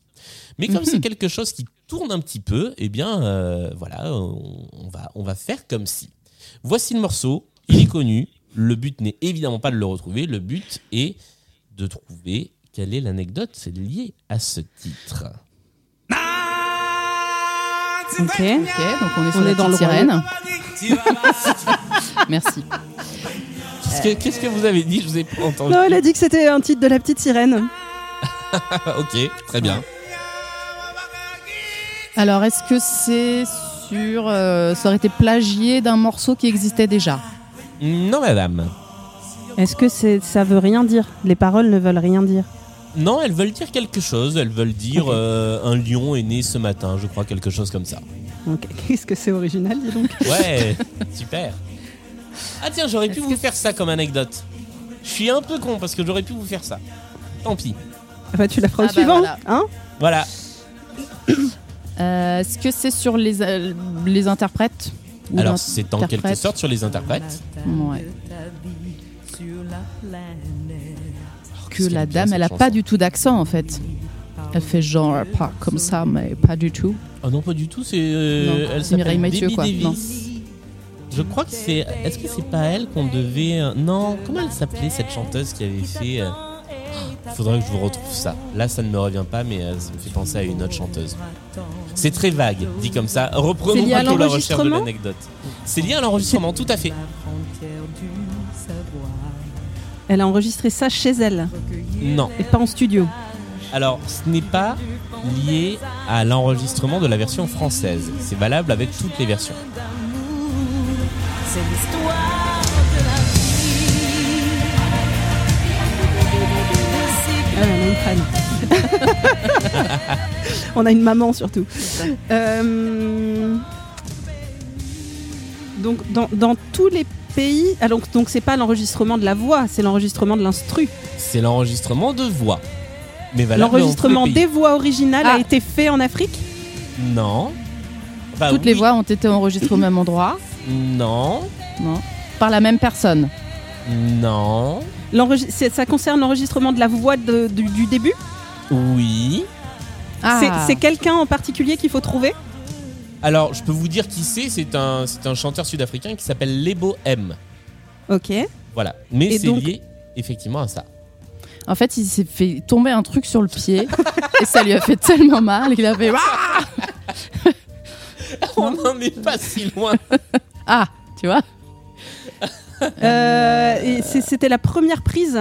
Mais comme c'est quelque chose qui tourne un petit peu, eh bien, euh, voilà, on, on va, on va faire comme si. Voici le morceau, il est connu. Le but n'est évidemment pas de le retrouver. Le but est de trouver quelle est l'anecdote liée à ce titre. Ok. Ok, donc on est sur On la est dans petite le sirène. Merci. Qu'est-ce que, qu'est-ce que vous avez dit? Je vous ai pas entendu. Non, elle a dit que c'était un titre de la petite sirène. ok, très bien. Alors, est-ce que c'est sur. euh, ça aurait été plagié d'un morceau qui existait déjà? Non, madame. Est-ce que c'est ça veut rien dire? Les paroles ne veulent rien dire. Non, elles veulent dire quelque chose. Elles veulent dire euh, un lion est né ce matin, je crois, quelque chose comme ça. Ok. Qu'est-ce que c'est original, dis donc? Ouais, super. Ah tiens, j'aurais pu vous faire ça comme anecdote. Je suis un peu con parce que j'aurais pu vous faire ça. Tant pis. Ah bah, Tu la feras au Ah bah suivant. voilà. Hein? Voilà. Euh, Est-ce que c'est sur les, euh, les interprètes Ou Alors c'est en quelque sorte sur les interprètes. Ouais. Que la dame, elle a chanson. pas du tout d'accent en fait. Elle fait genre pas comme ça, mais pas du tout. Oh non, pas du tout. C'est euh, elle c'est Mireille s'appelle Mathieu, Debbie quoi. Davis. Je crois que c'est. Est-ce que c'est pas elle qu'on devait. Non, comment elle s'appelait cette chanteuse qui avait fait. Faudrait que je vous retrouve ça. Là, ça ne me revient pas, mais euh, ça me fait penser à une autre chanteuse. C'est très vague, dit comme ça. Reprenons C'est plutôt la recherche de l'anecdote. C'est lié à l'enregistrement, tout à fait. Elle a enregistré ça chez elle Non. et pas en studio. Alors, ce n'est pas lié à l'enregistrement de la version française. C'est valable avec toutes les versions. Ah, on a une crâne. on a une maman surtout. Euh, Donc dans, dans tous les pays, alors donc c'est pas l'enregistrement de la voix, c'est l'enregistrement de l'instru. C'est l'enregistrement de voix. Mais L'enregistrement des voix originales Ah. a été fait en Afrique? Non. Bah Toutes les voix ont été enregistrées au même endroit? Non. Non. Par la même personne? Non. Ça concerne l'enregistrement de la voix de- du, du début? Oui. Ah. C'est- quelqu'un en particulier qu'il faut trouver? Alors, je peux vous dire qui c'est. C'est un, chanteur sud-africain qui s'appelle Lebo M. Ok. Voilà. Mais c'est donc- lié effectivement à ça. En fait, il s'est fait tomber un truc sur le pied et ça lui a fait tellement mal qu'il a fait. Ah on n'en est pas si loin. Ah, tu vois et c'est- C'était la première prise.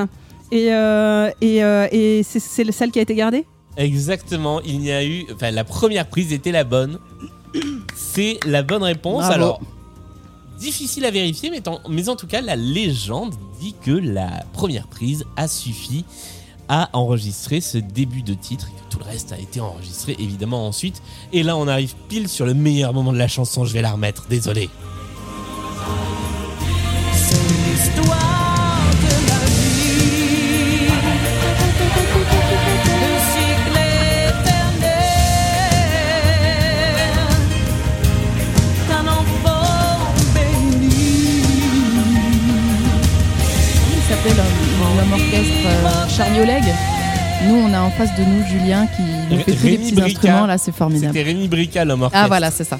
Et, euh, et, euh, et c'est- celle qui a été gardée? Exactement, il y a eu. Enfin, la première prise était la bonne. C'est la bonne réponse. Bravo. Alors, difficile à vérifier, mais en, mais en tout cas, la légende dit que la première prise a suffi à enregistrer ce début de titre, et que tout le reste a été enregistré évidemment ensuite. Et là, on arrive pile sur le meilleur moment de la chanson. Je vais la remettre, désolé. Oleg. Nous, on a en face de nous Julien qui nous fait tous les petits Brica. instruments. Là, c'est formidable. C'était Rémi Brica, l'homme orchestre. Ah, voilà, c'est ça.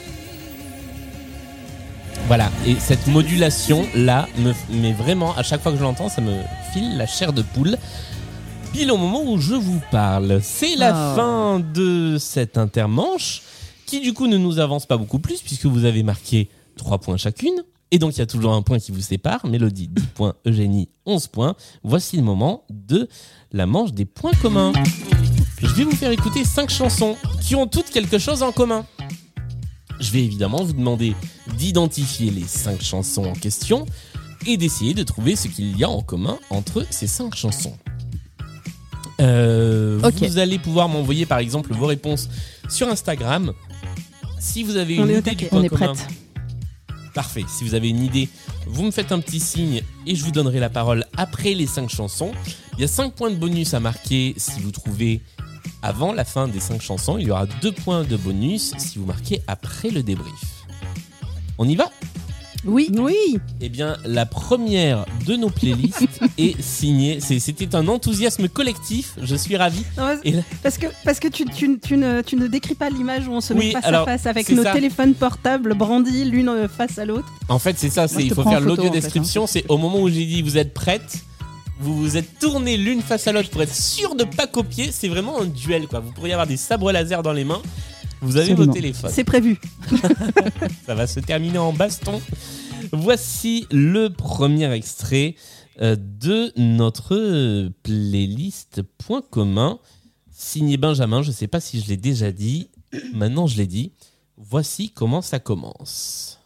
Voilà, et cette modulation là, me, mais vraiment, à chaque fois que je l'entends, ça me file la chair de poule. Pile au moment où je vous parle. C'est la Oh. fin de cette intermanche, qui du coup ne nous avance pas beaucoup plus, puisque vous avez marqué 3 points chacune. Et donc il y a toujours un point qui vous sépare. Mélodie 10 points, Eugénie 11 points. Voici le moment de la manche des points communs. Je vais vous faire écouter 5 chansons qui ont toutes quelque chose en commun. Je vais évidemment vous demander d'identifier les 5 chansons en question et d'essayer de trouver ce qu'il y a en commun entre ces 5 chansons. Euh. Vous allez pouvoir m'envoyer par exemple vos réponses sur Instagram. Si vous avez une idée du point On est commun, prête. Parfait. Si vous avez une idée, vous me faites un petit signe et je vous donnerai la parole après les 5 chansons. Il y a 5 points de bonus à marquer si vous trouvez avant la fin des 5 chansons. Il y aura 2 points de bonus si vous marquez après le débrief. On y va? Oui. Oui Eh bien, la première de nos playlists est signée. C'est- C'était un enthousiasme collectif. Je suis ravi. Non, mais- Et là- Parce que, parce que tu, tu, tu ne, tu ne décris pas l'image où on se Oui, met face alors, à face avec c'est nos ça. téléphones portables brandis l'une euh, face à l'autre. En fait, c'est ça. C'est je il faut prends faire photo, l'audio en fait, description. C'est au moment où j'ai dit vous êtes prêtes. Vous vous êtes tournés l'une face à l'autre pour être sûr de pas copier. C'est vraiment un duel, quoi. Vous pourriez avoir des sabres laser dans les mains. Vous avez Absolument. vos téléphones. C'est prévu. Ça va se terminer en baston. Voici le premier extrait euh, de notre playlist Point commun, signé Benjamin. Je ne sais pas si je l'ai déjà dit. Maintenant, je l'ai dit. Voici comment ça commence.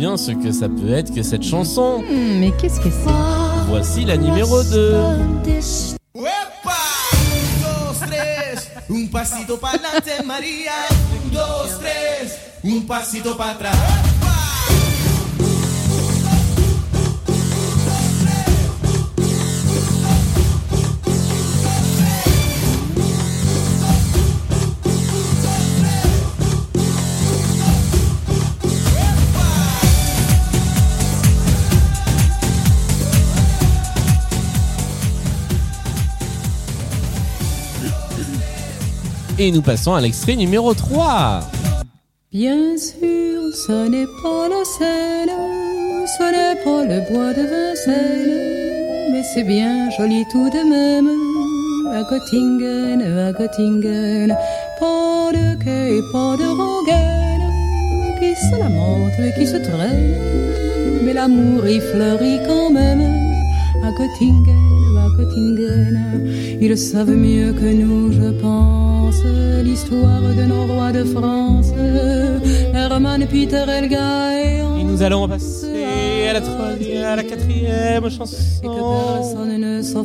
Bien ce que ça peut être que cette chanson. Hmm, mais qu'est-ce que c'est? Voici la numéro 2. This ¡Uepa! Un, dos, tres, un pasito para adelante, María. Un, dos, tres, un pasito para atrás. Et nous passons à l'extrait numéro 3. Bien sûr, ce n'est pas la Seine, ce n'est pas le bois de Vincennes, mais c'est bien joli tout de même. À Göttingen, à Göttingen, pas de quai, et pas de rengaine, qui se lamente et qui se traîne, mais l'amour y fleurit quand même. À Göttingen, à Göttingen, ils savent mieux que nous, je pense, l'histoire de nos rois de France, Hermann, Peter, Elga et Et nous allons passer à la troisième, à la quatrième et que chanson. personne ne s'en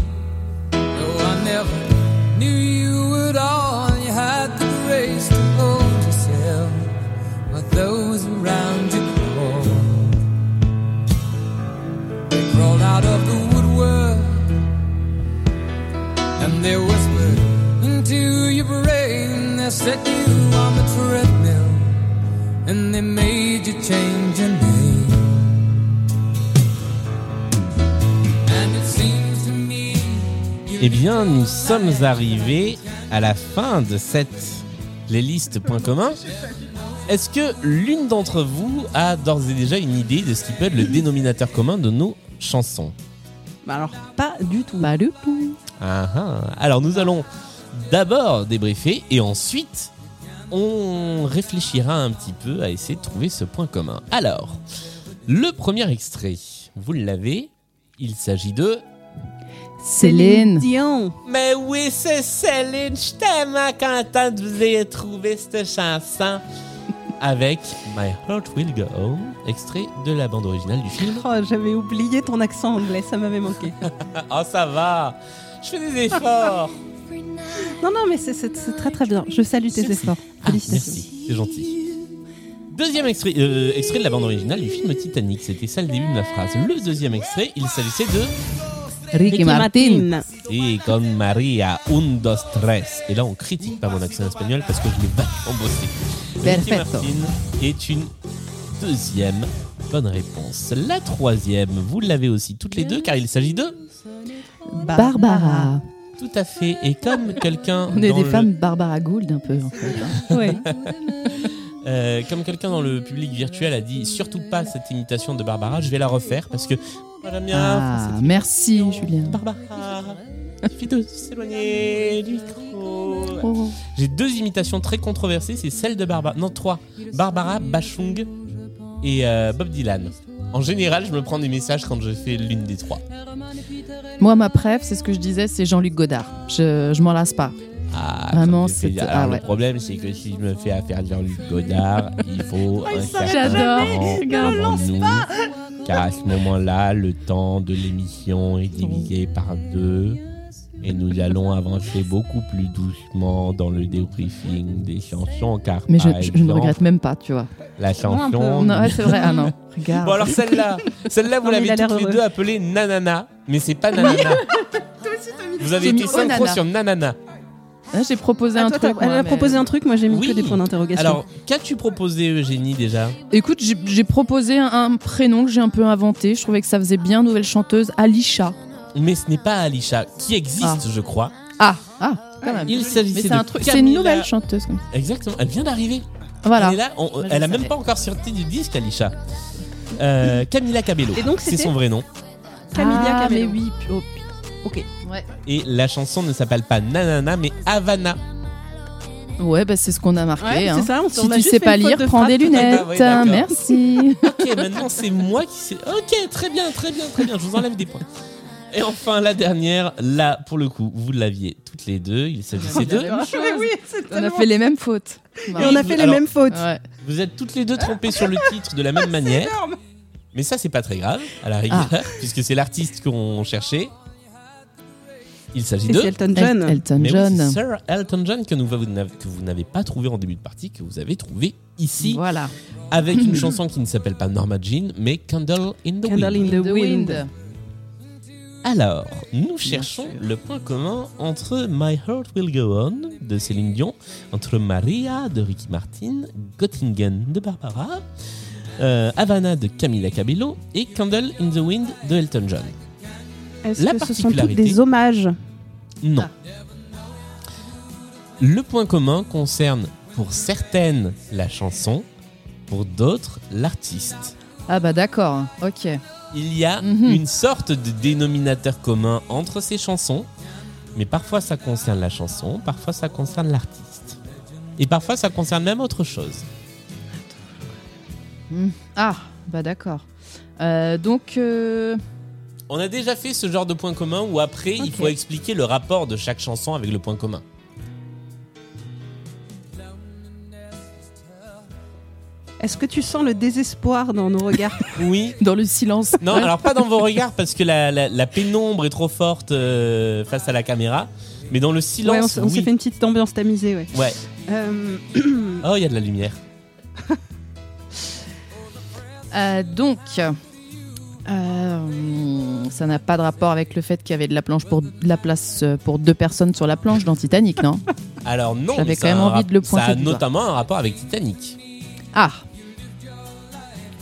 set you on the treadmill and they made you change your name. And it seems to me Eh bien, nous sommes arrivés à la fin de cette playlist point commun. Est-ce que l'une d'entre vous a d'ores et déjà une idée de ce qui peut être le dénominateur commun de nos chansons? Bah alors, pas du tout. Bah, du tout. Ah, ah. Alors nous allons d'abord débriefer et ensuite on réfléchira un petit peu à essayer de trouver ce point commun. Alors, le premier extrait, vous l'avez, il s'agit de... Céline. Dion. Mais oui, c'est Céline, je suis tellement contente que vous ayez trouvé cette chanson avec My Heart Will Go On, extrait de la bande originale du film. Oh, j'avais oublié ton accent anglais, ça m'avait manqué. Oh ça va, je fais des efforts. Non, non, mais c'est- très très bien. Je salue tes efforts. Ah, Félicitations. merci, c'est gentil. Deuxième extrait, euh, extrait de la bande originale du film Titanic. C'était ça le début de ma phrase. Le deuxième extrait, il s'agissait de Ricky Martin. Et con Maria un dos tres. Et là, on critique pas mon accent espagnol parce que je l'ai vachement bossé. Ricky. Martin est une deuxième bonne réponse. La troisième, vous l'avez aussi toutes les deux car il s'agit de Barbara. Tout à fait. Et comme quelqu'un On est dans des le- femmes Barbara Gould un peu en fait. hein. Ouais. Euh, comme quelqu'un dans le public virtuel a dit surtout pas cette imitation de Barbara, je vais la refaire parce que moi, j'aime bien Ah, merci. Julien. Barbara, il suffit de s'éloigner du micro. Oh. J'ai deux imitations très controversées, c'est celle de Barbara, non trois, Barbara, Bachung et euh, Bob Dylan. En général, je me prends des messages quand je fais l'une des trois. Moi, ma préf, c'est ce que je disais, c'est Jean-Luc Godard. Je, je m'en lasse pas. Ah, Vraiment, c'est- ah le problème, c'est que si je me fais affaire Jean-Luc Godard, il faut un certain J'adore. Regarde. avant nous, car à ce moment-là, le temps de l'émission est divisé par deux. Et nous allons avancer beaucoup plus doucement dans le débriefing des chansons, car Mais je, par je- je ne regrette même pas, tu vois. la chanson. Non, ouais, c'est vrai. Ah non, regarde. Bon alors celle-là, celle-là vous l'avez toutes les heureux. deux appelée Nanana, mais c'est pas Nanana. Vous avez été mis synchro sur Nanana. Là, j'ai proposé Ah, un toi, truc. elle moi, a mais- proposé un truc, moi j'ai mis Oui. que des points d'interrogation. Alors, qu'as-tu proposé Eugénie déjà? Écoute, j'ai- j'ai proposé un, un prénom que j'ai un peu inventé. Je trouvais que ça faisait bien nouvelle chanteuse, Alisha. Mais ce n'est pas Alisha, qui existe Ah. je crois. Ah, ah, quand même. Il Mais s'agissait c'est de un truc, c'est une nouvelle chanteuse. comme ça. Exactement, elle vient d'arriver. Voilà. Elle est là, on- Moi, je elle a même pas encore sorti du disque Alisha. Euh, Camila Cabello, Et donc, c'est c'était son vrai nom. Camilla ah, mais Cabello. oui. oh, Ok. ouais. Et la chanson ne s'appelle pas Nanana, mais Havana. Ouais, bah, c'est ce qu'on a marqué. Ouais, hein. c'est ça, on- Si tu juste sais pas lire, de prends des lunettes. Ah ouais, d'accord. Merci. Ok, maintenant c'est moi qui sais. Ok, très bien, très bien, très bien. Je vous enlève des points. Et enfin, la dernière, là, pour le coup, vous l'aviez toutes les deux. Il s'agissait de. Oui, On a fait les mêmes fautes. Et on a fait les Alors, mêmes fautes. Ouais. Vous êtes toutes les deux trompées sur le titre de la même manière. énorme. Mais ça, c'est pas très grave, à la rigueur, puisque c'est l'artiste qu'on cherchait. Il s'agit de. Elton John. El- Elton Mais John. c'est Sir Elton John que, nous, vous n'avez- que vous n'avez pas trouvé en début de partie, que vous avez trouvé ici, Voilà. avec une chanson qui ne s'appelle pas Norma Jean, mais Candle in the Candle Wind. in the Wind. Alors, nous cherchons le point commun entre My Heart Will Go On de Céline Dion, entre Maria de Ricky Martin, Göttingen de Barbara, euh, Havana de Camila Cabello et Candle in the Wind de Elton John. Est-ce que ce sont toutes des hommages? Non. Le point commun concerne pour certaines la chanson, pour d'autres l'artiste. Ah bah d'accord. Ok. Il y a Mhm. une sorte de dénominateur commun entre ces chansons, mais parfois ça concerne la chanson, parfois ça concerne l'artiste. Et parfois ça concerne même autre chose. Hmm. Ah bah d'accord. Euh, donc euh, On a déjà fait ce genre de point commun où après il faut expliquer le rapport de chaque chanson avec le point commun. Est-ce que tu sens le désespoir dans nos regards Oui. Dans le silence. Non, alors pas dans vos regards parce que la, la- la pénombre est trop forte euh, face à la caméra. Mais dans le Ouais, on silence, s- on s'est oui. fait une petite ambiance tamisée, ouais. Ouais. Euh, Oh, il y a de la lumière. Euh, donc, euh, ça n'a pas de rapport avec le fait qu'il y avait de la planche pour de la place pour deux personnes sur la planche dans Titanic, non? Alors non, J'avais quand ça a même envie de le pointer Ça a notamment un rapport avec Titanic. Ah,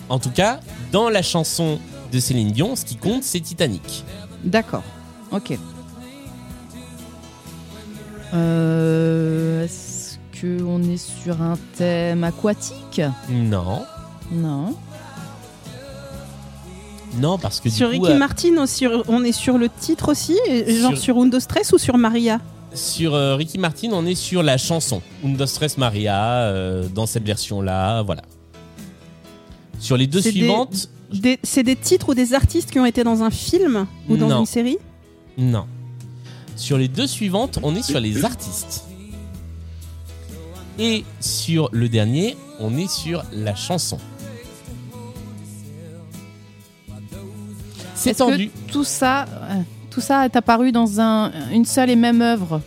En tout cas, dans la chanson de Céline Dion, ce qui compte, c'est Titanic. d'accord. Ok. Euh, Est-ce qu'on est sur un thème aquatique? Non. Non. Non, parce que du sur coup, Ricky euh, Martin, on, sur- on est sur le titre aussi, et- genre Sur- sur Undo Stress ou sur Maria? Sur euh, Ricky Martin, on est sur la chanson Undo Stress Maria, euh, dans cette version-là, voilà. Sur les deux C'est des- suivantes, Des- C'est des titres ou des artistes qui ont été dans un film ou dans Non. une série? Non. Sur les deux suivantes, on est sur les artistes. Et sur le dernier, on est sur la chanson. C'est Est-ce que tendu. tout ça, euh, tout ça est apparu dans un, une seule et même œuvre?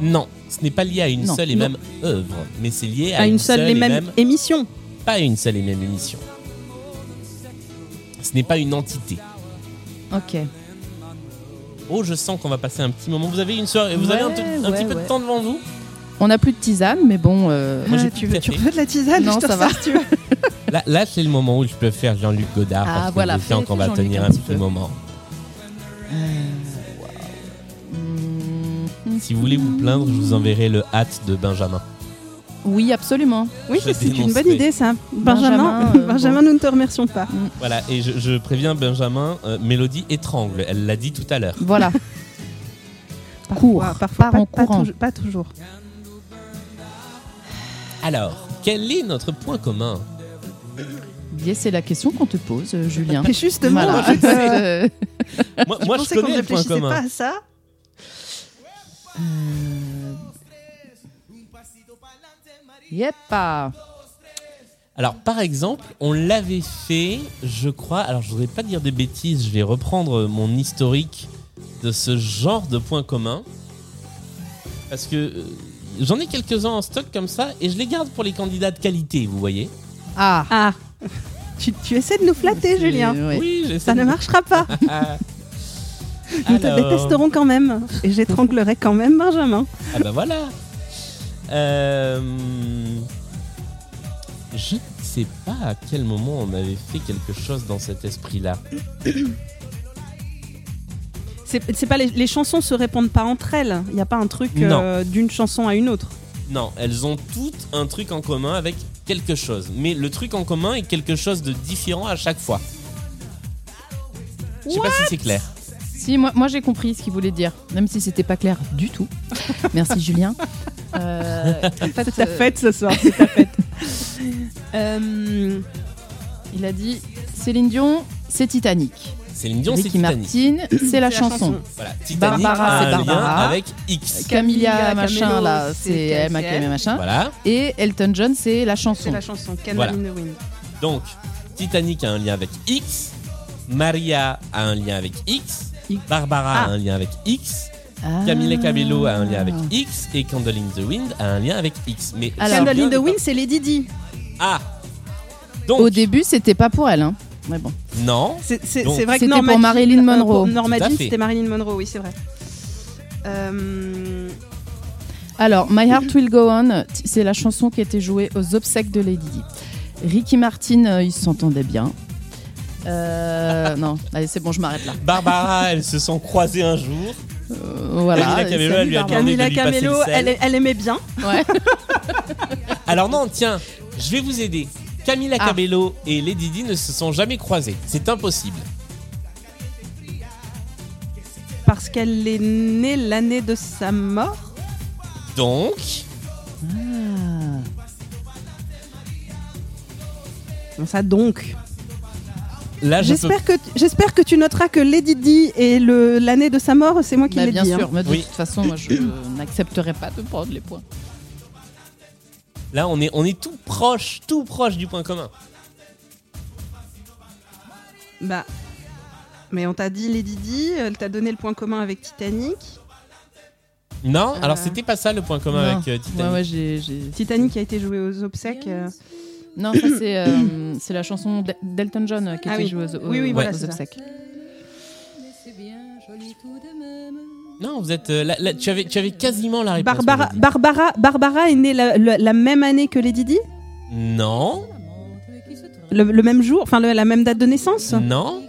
Non, ce n'est pas lié à une Non, seule et non. même œuvre, mais c'est lié à, À une seule et même émission. Pas une seule et même émission. Ce n'est pas une entité. Ok. Oh, je sens qu'on va passer un petit moment. Vous avez une soirée, vous avez un, ouais, petit peu de temps devant vous. On n'a plus de tisane, mais bon. euh, Moi, j'ai Ah, tu, veux, tu café. veux de la tisane Non, Je te ça va. tu veux. Là, là c'est le moment où je peux faire Jean-Luc Godard Ah, parce que voilà, je sens fais- qu'on va tenir un petit peu. moment. hmm, Si vous voulez vous plaindre, je vous enverrai le hâte de Benjamin. Oui, absolument. Oui, c'est une bonne idée ça. Benjamin, Benjamin, euh, Benjamin nous ne te remercions pas. Voilà, et je, je préviens Benjamin, euh, Mélodie étrangle. Elle l'a dit tout à l'heure. Voilà. Cours. Parfois, pas, en pas courant. toujours- pas toujours. Alors, quel est notre point commun? Bien, c'est la question qu'on te pose, euh, Julien. Et justement, Voilà. moi, je, euh, Moi, je connais le point réfléchissait commun. pas à ça. Yeppa. Alors, par exemple, on l'avait fait, je crois. Alors, je voudrais pas dire de bêtises, je vais reprendre mon historique de ce genre de point commun. Parce que euh, j'en ai quelques-uns en stock comme ça et je les garde pour les candidats de qualité, vous voyez. Ah. Ah, tu, tu essaies de nous flatter, Julien. Ouais. Oui, j'essaie Ça de- ne marchera pas. Ah. Nous te détesterons quand même. Et j'étranglerai quand même Benjamin. Ah bah voilà. Euh, Je ne sais pas à quel moment on avait fait quelque chose dans cet esprit-là. C'est c'est pas les, les chansons se répondent pas entre elles. Il n'y a pas un truc euh, d'une chanson à une autre. Non, elles ont toutes un truc en commun avec quelque chose. Mais le truc en commun est quelque chose de différent à chaque fois. Je sais pas si c'est clair. Si, moi, moi j'ai compris ce qu'il voulait dire, même si c'était pas clair du tout. Merci Julien. Euh, en fait, C'est ta euh, fête ce soir, c'est ta fête. Euh, il a dit Céline Dion, c'est Titanic. Céline Dion, c'est Ricky Titanic. Martin, c'est la chanson. Voilà, Titanic Barbara, c'est Barbara. avec X. Camilla, Camilla machin, là, c'est c'est Emma machin. Voilà. Et Elton John, c'est la chanson. c'est la chanson Candle Voilà. in the Wind. Donc, Titanic a un lien avec X. Maria a un lien avec X. Barbara a Ah. un lien avec X. Ah. Camila Cabello a un lien avec X. Et Candle in the Wind a un lien avec X. Mais Alors- c'est Candle in the Wind, c'est Lady Di. Ah Donc, Au début, c'était pas pour elle, hein. Mais bon. non. C'est Donc- vrai que C'était pour Norma Marilyn Jean- euh, Monroe. pour Norma Tout à Jean, fait. c'était Marilyn Monroe, oui, c'est vrai. Euh, Alors, My Heart Will Go On, t- c'est la chanson qui a été jouée aux obsèques de Lady Di. Ricky Martin, euh, ils s'entendaient bien. Euh, non, allez, c'est bon, je m'arrête là. Barbara, elles se sont croisées un jour. Euh, voilà. Camila Cabello, Salut, elle lui a Barbara. demandé de Camila lui passer Cabello, le sel. elle, elle aimait bien. Ouais. Alors non, tiens, je vais vous aider. Camila Ah. Cabello et Lady Di ne se sont jamais croisées. C'est impossible. Parce qu'elle est née l'année de sa mort. Donc, Ah. Bon, Ça donc. Là, je peux... J'espère que, j'espère que tu noteras que Lady Di et le- l'année de sa mort, c'est moi qui Bah, l'ai bien dit. hein. sûr, mais de Oui. toute façon, moi, je n'accepterai pas de prendre les points. Là, on est, on est tout proche, tout proche du point commun. Bah. Mais on t'a dit Lady Di, elle t'a donné le point commun avec Titanic. Non, Euh. alors c'était pas ça le point commun Non. avec euh, Titanic. Ouais, Titanic a été joué aux obsèques. euh, Non, ça c'est euh, c'est la chanson d'El- d'Elton John euh, qui Ah était oui. jouée aux, aux- Oui, oui, voilà, aux obsèques. Non, vous êtes. euh, là- là, tu, avais, tu avais quasiment la réponse. Barbara. Barbara, Barbara est née la, la- la même année que Lady Di? Non, le, le même jour, enfin le- la même date de naissance? Non.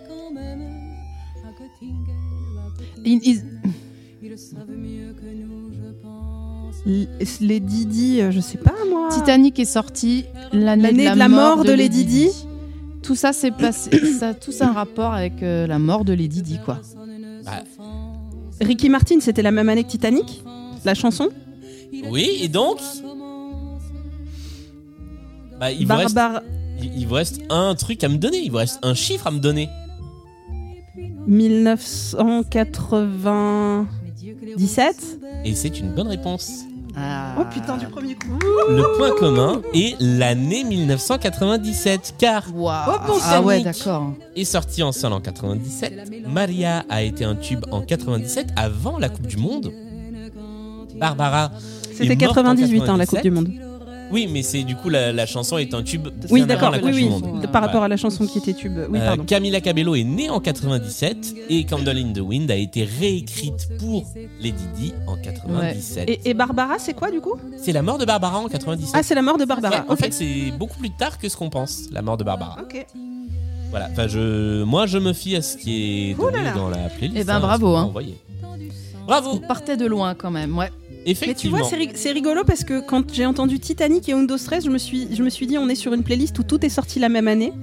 L- Lady Di, euh, je sais pas moi. Titanic est sorti l'année de, la mort de Lady Di. Tout ça c'est passé, ça, tout ça a un rapport avec euh, la mort de Lady Di quoi. Bah, Ricky Martin, c'était la même année que Titanic? La chanson? Oui, et donc? Bah, il vous, reste, Barbara. il, il vous reste un truc à me donner. Il vous reste un chiffre à me donner. 1997 Et c'est une bonne réponse. Oh putain, du premier coup Le point commun est l'année 1997, car Waouh. Oh, bon, ah ouais, d'accord. est sorti en salle en 97. Maria a été un tube en 97 avant la Coupe du Monde. Barbara. C'était est morte en 98 ans, la Coupe 97. du Monde. Oui, mais c'est du coup la, la chanson est un tube. Oui, d'accord, oui, oui, Monde. par rapport à la chanson qui était tube. Oui, Euh, pardon. Camila Cabello est née en 97 et Candle in the Wind a été réécrite pour Lady Di en 97. Et, et Barbara, c'est quoi du coup? C'est la mort de Barbara en 97. Ah, c'est la mort de Barbara. Ouais, en fait, c'est beaucoup plus tard que ce qu'on pense, la mort de Barbara. Ok. Voilà. Enfin, je, moi, je me fie à ce qui est là donné là. dans la playlist. Eh ben, hein, bravo, hein. envoyé. Bravo. On partait de loin quand même, ouais. Mais tu vois, c'est ri- c'est rigolo parce que quand j'ai entendu Titanic et Undo Stress, je me, suis, je me suis dit, on est sur une playlist où tout est sorti la même année.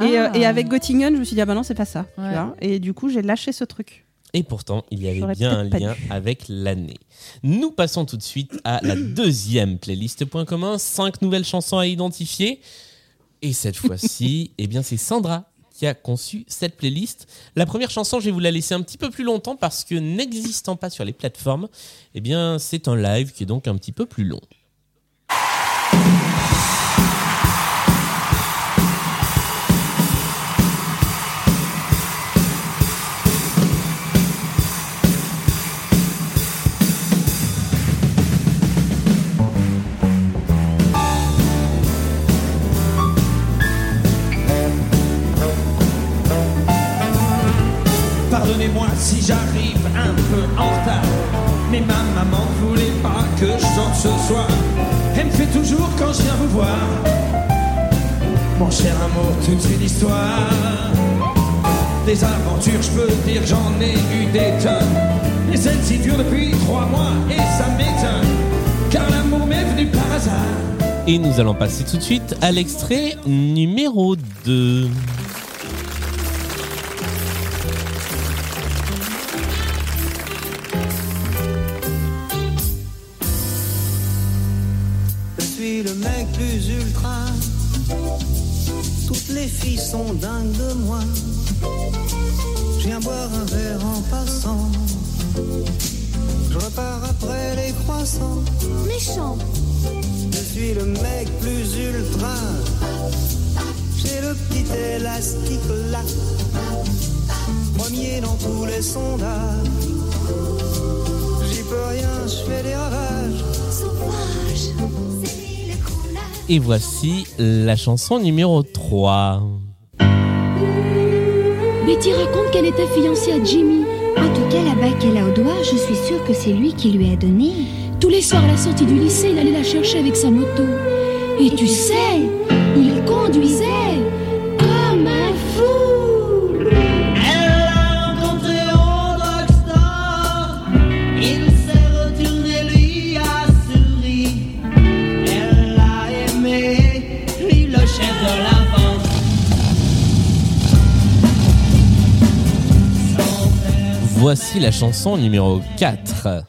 Et, euh, Ah. et avec Göttingen, je me suis dit, ah bah non, c'est pas ça. tu Ouais. vois. Et du coup, j'ai lâché ce truc. Et pourtant, il y avait bien un lien dû. avec l'année. Nous passons tout de suite à la deuxième playlist Point commun. Cinq nouvelles chansons à identifier. Et cette fois-ci, eh bien, c'est Sandra qui a conçu cette playlist. La première chanson, je vais vous la laisser un petit peu plus longtemps parce que n'existant pas sur les plateformes, eh bien, c'est un live qui est donc un petit peu plus long. Si j'arrive un peu en retard. Mais ma maman voulait pas que je sorte ce soir. Elle me fait toujours quand je viens vous voir. Mon cher amour, toute une histoire. Des aventures, je peux dire, j'en ai eu des tonnes. Mais celle-ci dure depuis trois mois et ça m'étonne. Car l'amour m'est venu par hasard. Et nous allons passer tout de suite à l'extrait numéro 2. Ultra. Toutes les filles sont dingues de moi. Je viens boire un verre en passant. Je repars après les croissants. Méchant. Je suis le mec plus ultra. J'ai le petit élastique là. Premier dans tous les sondages. J'y peux rien, je fais des ravages. Et voici la chanson numéro 3. Betty raconte qu'elle était fiancée à Jimmy. En tout cas, la bague qu'elle a au doigt, je suis sûre que c'est lui qui lui a donné. Tous les soirs à la sortie du lycée, il allait la chercher avec sa moto. Et tu sais, il conduisait Voici la chanson numéro 4.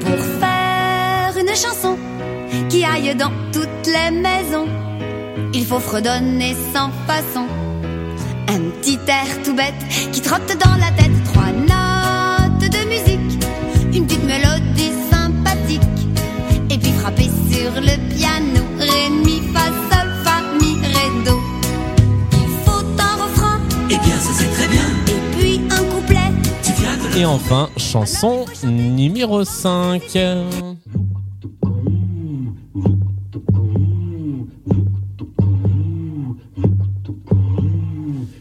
Pour faire une chanson qui aille dans toutes les maisons, il faut fredonner sans façon. Un petit air tout bête qui trotte dans la tête. Et enfin, chanson numéro 5.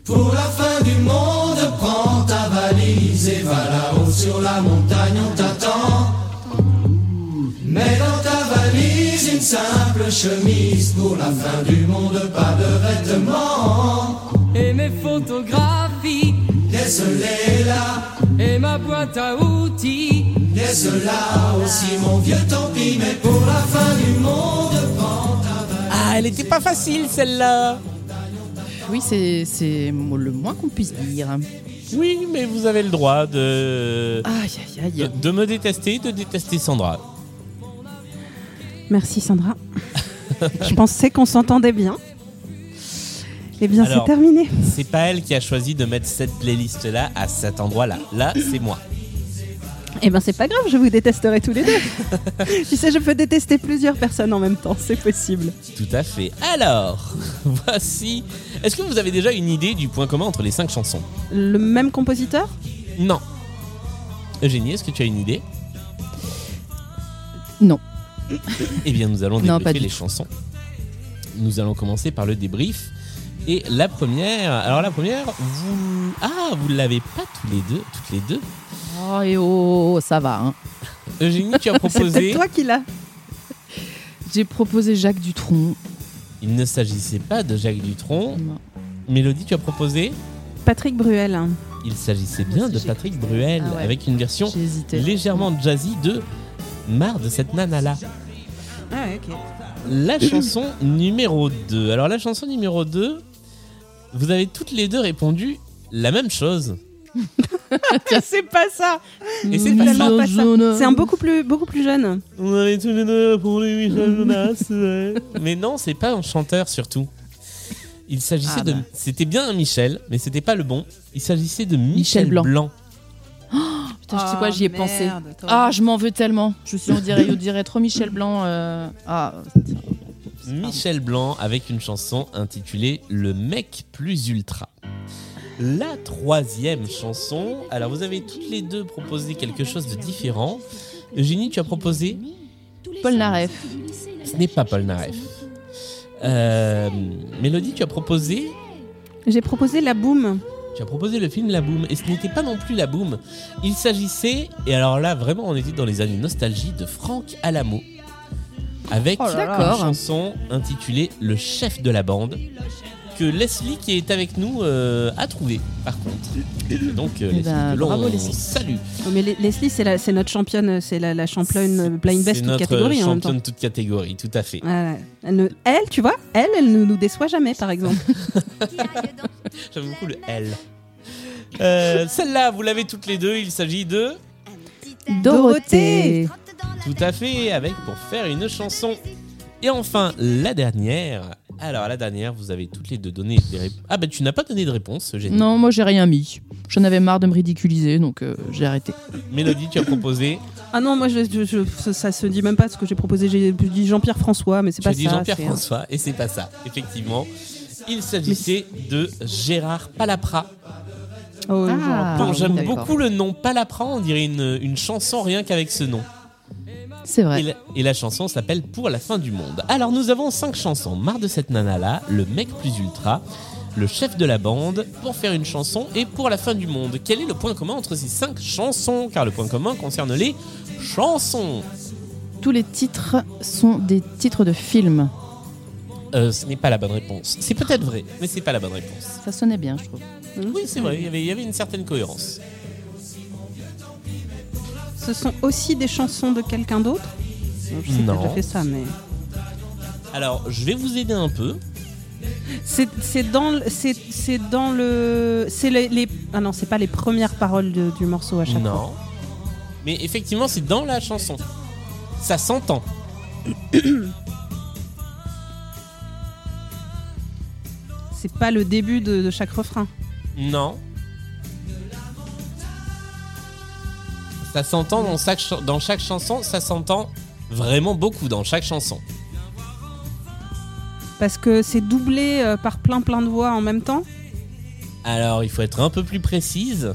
Pour la fin du monde, prends ta valise et va là-haut sur la montagne, on t'attend. Mets dans ta valise une simple chemise. Pour la fin du monde, pas de vêtements. Et mes photographies, Laisse-les là, ma boîte à outils. laisse-la aussi, mon vieux tant pis. Mais pour la fin du monde, prends ta valise. Ah, elle était pas facile celle-là. Oui, c'est c'est le moins qu'on puisse dire. Oui, mais vous avez le droit de, Aïe, aïe, de, aïe. de me détester, de détester Sandra. Merci Sandra. Je pensais qu'on s'entendait bien. Eh bien, c'est terminé. C'est pas elle qui a choisi de mettre cette playlist-là à cet endroit-là. Là, c'est moi. Eh bien, c'est pas grave, je vous détesterai tous les deux. tu sais, je peux détester plusieurs personnes en même temps, c'est possible. Tout à fait. Alors, voici. Est-ce que vous avez déjà une idée du point commun entre les cinq chansons? Le même compositeur? Non. Eugénie, est-ce que tu as une idée? Non. Eh bien, nous allons débriefer les chansons. Nous allons commencer par le débrief. Et la première, alors la première, vous, ah, vous l'avez pas tous les deux, toutes les deux. Oh, et oh, ça va. Hein. Eugénie, tu as C'est proposé. peut-être toi qui l'as. J'ai proposé Jacques Dutronc. Il ne s'agissait pas de Jacques Dutronc. Non. Mélodie, tu as proposé. Patrick Bruel. Il s'agissait bien de Patrick Bruel Ah ouais. avec une version légèrement jazzy de Marre de cette nana là. Ah ouais, ok. La chanson numéro 2. Alors la chanson numéro 2, vous avez toutes les deux répondu la même chose. c'est pas ça. Et c'est pas ça. pas ça. C'est un beaucoup plus, beaucoup plus jeune. Vous avez tous les deux répondu Michel Jonas. ouais. Mais non, c'est pas un chanteur surtout. Il s'agissait Ah de. bah. C'était bien un Michel, mais c'était pas le bon. Il s'agissait de Michel, Michel Blanc. Blanc. Putain, je sais quoi, j'y ai Oh, pensé. Ah, je m'en veux tellement. Je suis, on dirait, on dirait trop Michel Blanc. euh, Ah, Michel Blanc avec une chanson intitulée Le mec plus ultra. La troisième chanson, alors vous avez toutes les deux proposé quelque chose de différent. Eugénie, tu as proposé Paul Naref. Ce n'est pas Paul Naref. Euh, Mélodie, tu as proposé J'ai proposé la boum. tu as proposé le film La Boom et ce n'était pas non plus La Boom. Il s'agissait, et alors là vraiment on était dans les années nostalgie, de Franck Alamo avec Oh une chanson intitulée Le chef de la bande que Leslie qui est avec nous euh, a trouvé par contre. Donc euh, Eh Leslie, l'on bravo, Leslie. salue. Oh, mais Le- Leslie, c'est la- c'est notre championne, c'est la, la championne blind best toute catégorie en même temps. championne toute catégorie, tout à fait. Elle, ne- elle, tu vois, elle, elle ne nous déçoit jamais, par exemple. J'aime beaucoup le L. Euh, Celle-là, vous l'avez toutes les deux, il s'agit de... Dorothée. Tout à fait, avec pour faire une chanson. Et enfin, la dernière. Alors, la dernière, vous avez toutes les deux donné des réponses. Ah, bah, tu n'as pas donné de réponse. Non, moi j'ai rien mis. J'en avais marre de me ridiculiser, donc euh, j'ai arrêté. Mélodie, tu as proposé. ah non, moi, je, je- je- ça, ça se dit même pas ce que j'ai proposé. J'ai dit Jean-Pierre François, mais c'est pas as dit ça. Jean-Pierre c'est- François, et c'est pas ça, effectivement. Il s'agissait de Gérard Palapra. Oh, Ah. dont j'aime beaucoup le nom Palapra, on dirait une, une chanson rien qu'avec ce nom. C'est Et vrai. la, et la chanson s'appelle Pour la fin du monde. Alors nous avons cinq chansons. Marre de cette nana là, le mec plus ultra, le chef de la bande, pour faire une chanson et pour la fin du monde. Quel est le point commun entre ces cinq chansons? Car le point commun concerne les chansons. Tous les titres sont des titres de films. Euh, ce n'est pas la bonne réponse. C'est peut-être vrai, mais c'est pas la bonne réponse. Ça sonnait bien, je trouve. Oui, c'est vrai, il y avait- il y avait une certaine cohérence. Ce sont aussi des chansons de quelqu'un d'autre Non, Je sais Non. que j'ai fait ça, mais. Alors, je vais vous aider un peu. C'est dans, le- c'est c'est dans le. C'est les, les- Ah non, c'est pas les premières paroles de- du morceau à chaque fois. Non. Mais effectivement, c'est dans la chanson. Ça s'entend. C'est pas le début de, de chaque refrain. Non. Ça s'entend dans chaque, ch- dans chaque chanson, ça s'entend vraiment beaucoup dans chaque chanson. Parce que c'est doublé euh, par plein plein de voix en même temps? Alors, il faut être un peu plus précise.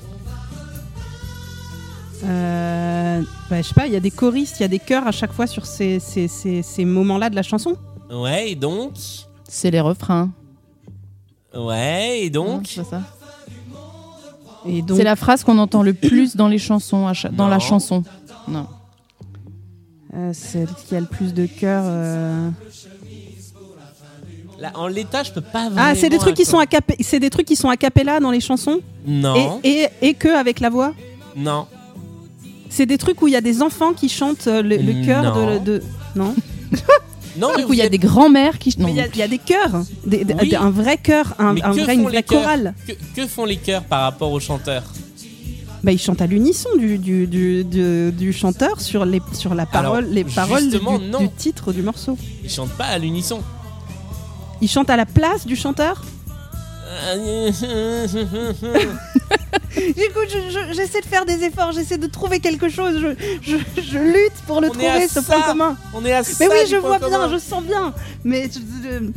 Euh, bah, je sais pas, il y a des choristes, il y a des chœurs à chaque fois sur ces, ces, ces, ces moments-là de la chanson. Ouais, et donc? C'est les refrains. Ouais, et donc? C'est ça. Et donc, C'est la phrase qu'on entend le plus dans les chansons, à cha- dans la chanson. Non. euh, celle qui a le plus de chœurs. euh. Là, en l'état, je peux pas. Ah, c'est des trucs qui sont a cappe- c'est des trucs qui sont a cappella dans les chansons? Non, et, et, et que avec la voix? non. C'est des trucs où il y a des enfants qui chantent euh, le, le de, de- Non. Non, mais où il y a des grands-mères qui. Mais Non. il y, a- il y a des chœurs, des- des- Oui. un vrai chœur, un, vrai, font une les vraie chorale. Que, que font les chœurs par rapport aux chanteurs? Bah, ils chantent à l'unisson du, du, du, du- du chanteur sur les, sur la Alors, parole, les paroles du, non. du titre du morceau. Ils chantent pas à l'unisson. Ils chantent à la place du chanteur? Écoute, je- je- j'essaie de faire des efforts, j'essaie de trouver quelque chose, je, je, je lutte pour le On trouver, ce ça. point commun. On est à Mais oui, je vois commun. bien, je sens bien. Mais. je-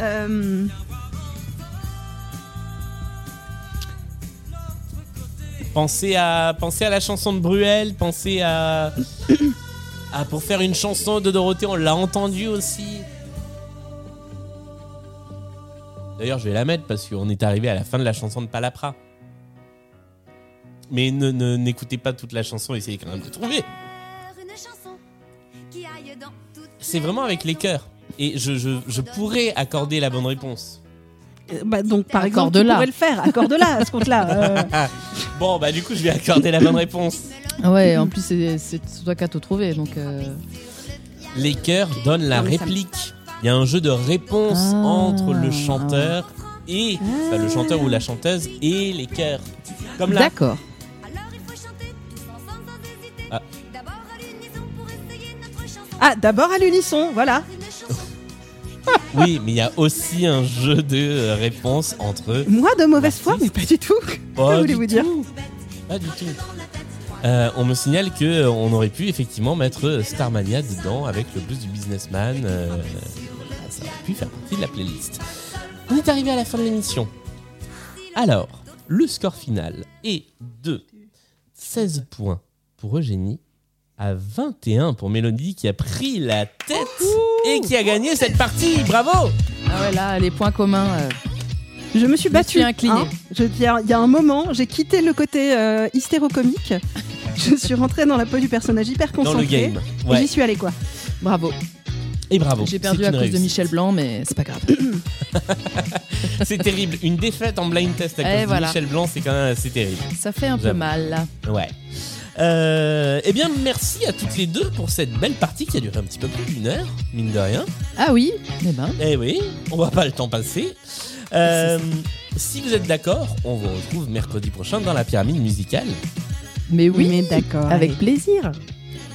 euh, Pensez à, pensez à la chanson de Bruel, pensez à, à pour faire une chanson de Dorothée, on l'a entendu aussi. D'ailleurs, je vais la mettre parce qu'on est arrivé à la fin de la chanson de Palapra. Mais ne ne- n'écoutez pas toute la chanson, essayez quand même de trouver. Une chanson qui aille dans toutes C'est vraiment avec les chœurs. Et je, je, je pourrais accorder la bonne réponse. euh, bah, donc, par exemple, tu Accorde-la. pourrais le faire, accorde-la à ce compte-là. euh. Bon, bah du coup, je vais accorder la bonne réponse. Ouais, en plus, c'est c'est toi qui as tout trouvé. Donc, euh, Les chœurs donnent la Non, mais ça me- réplique. Il y a un jeu de réponse Ah, entre le chanteur et enfin, le chanteur ou la chanteuse et les chœurs. Comme là. D'accord. Alors il faut chanter tous ensemble sans hésiter. Ah. D'abord à l'unisson pour essayer notre chanson. Ah, d'abord à l'unisson, voilà. Oui, mais il y a aussi un jeu de réponse entre. Moi, de mauvaise foi, mais pas du tout. Pas que du voulez-vous dire tout. Pas du tout. Euh, on me signale que euh, on aurait pu effectivement mettre euh, Starmania dedans avec le blues du businessman. euh, ça aurait pu faire partie de la playlist. On est arrivé à la fin de l'émission. Alors, le score final est de 16 points pour Eugénie à 21 pour Mélodie qui a pris la tête et qui a gagné cette partie. Bravo Ah ouais, là, les points communs. euh, Je me suis battue. suis inclinée. hein. Je- Il y, a- il y a un moment, j'ai quitté le côté euh, hystérocomique. Je suis rentrée dans la peau du personnage hyper Dans concentré. le game. Et Ouais. J'y suis allée quoi. Bravo. Et bravo. J'ai perdu à cause de. Michel Blanc, mais c'est pas grave. C'est terrible. Une défaite en blind test à Et cause voilà. de Michel Blanc, c'est quand même assez terrible. Ça fait un peu mal. Ouais. Euh, eh bien, merci à toutes les deux pour cette belle partie qui a duré un petit peu plus d'une heure, mine de rien. Ah oui Eh ben. Eh oui, on voit pas le temps passer. Euh, si vous êtes d'accord, on vous retrouve mercredi prochain dans la pyramide musicale. Mais oui. Mais d'accord. Avec plaisir.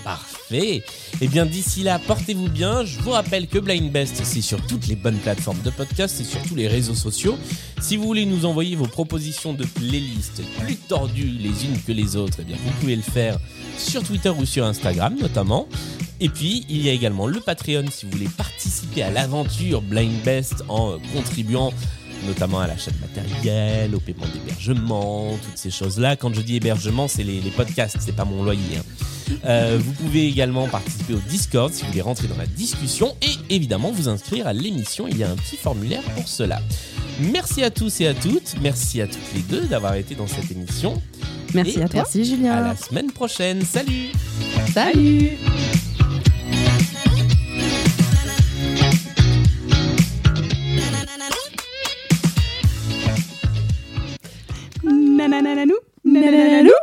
Parfait. Eh bien, d'ici là, portez-vous bien. Je vous rappelle que Blind Best, c'est sur toutes les bonnes plateformes de podcast et sur tous les réseaux sociaux. Si vous voulez nous envoyer vos propositions de playlists plus tordues les unes que les autres, eh bien, vous pouvez le faire sur Twitter ou sur Instagram notamment. Et puis, il y a également le Patreon si vous voulez participer à l'aventure Blind Best en contribuant notamment à l'achat de matériel, au paiement d'hébergement, toutes ces choses-là. Quand je dis hébergement, c'est les, les podcasts, c'est pas mon loyer. hein. Euh, vous pouvez également participer au Discord si vous voulez rentrer dans la discussion et évidemment vous inscrire à l'émission. Il y a un petit formulaire pour cela. Merci à tous et à toutes. Merci à toutes les deux d'avoir été dans cette émission. Merci Et à toi. Merci À Julien. la semaine prochaine. Salut Salut nananananou, nananananou.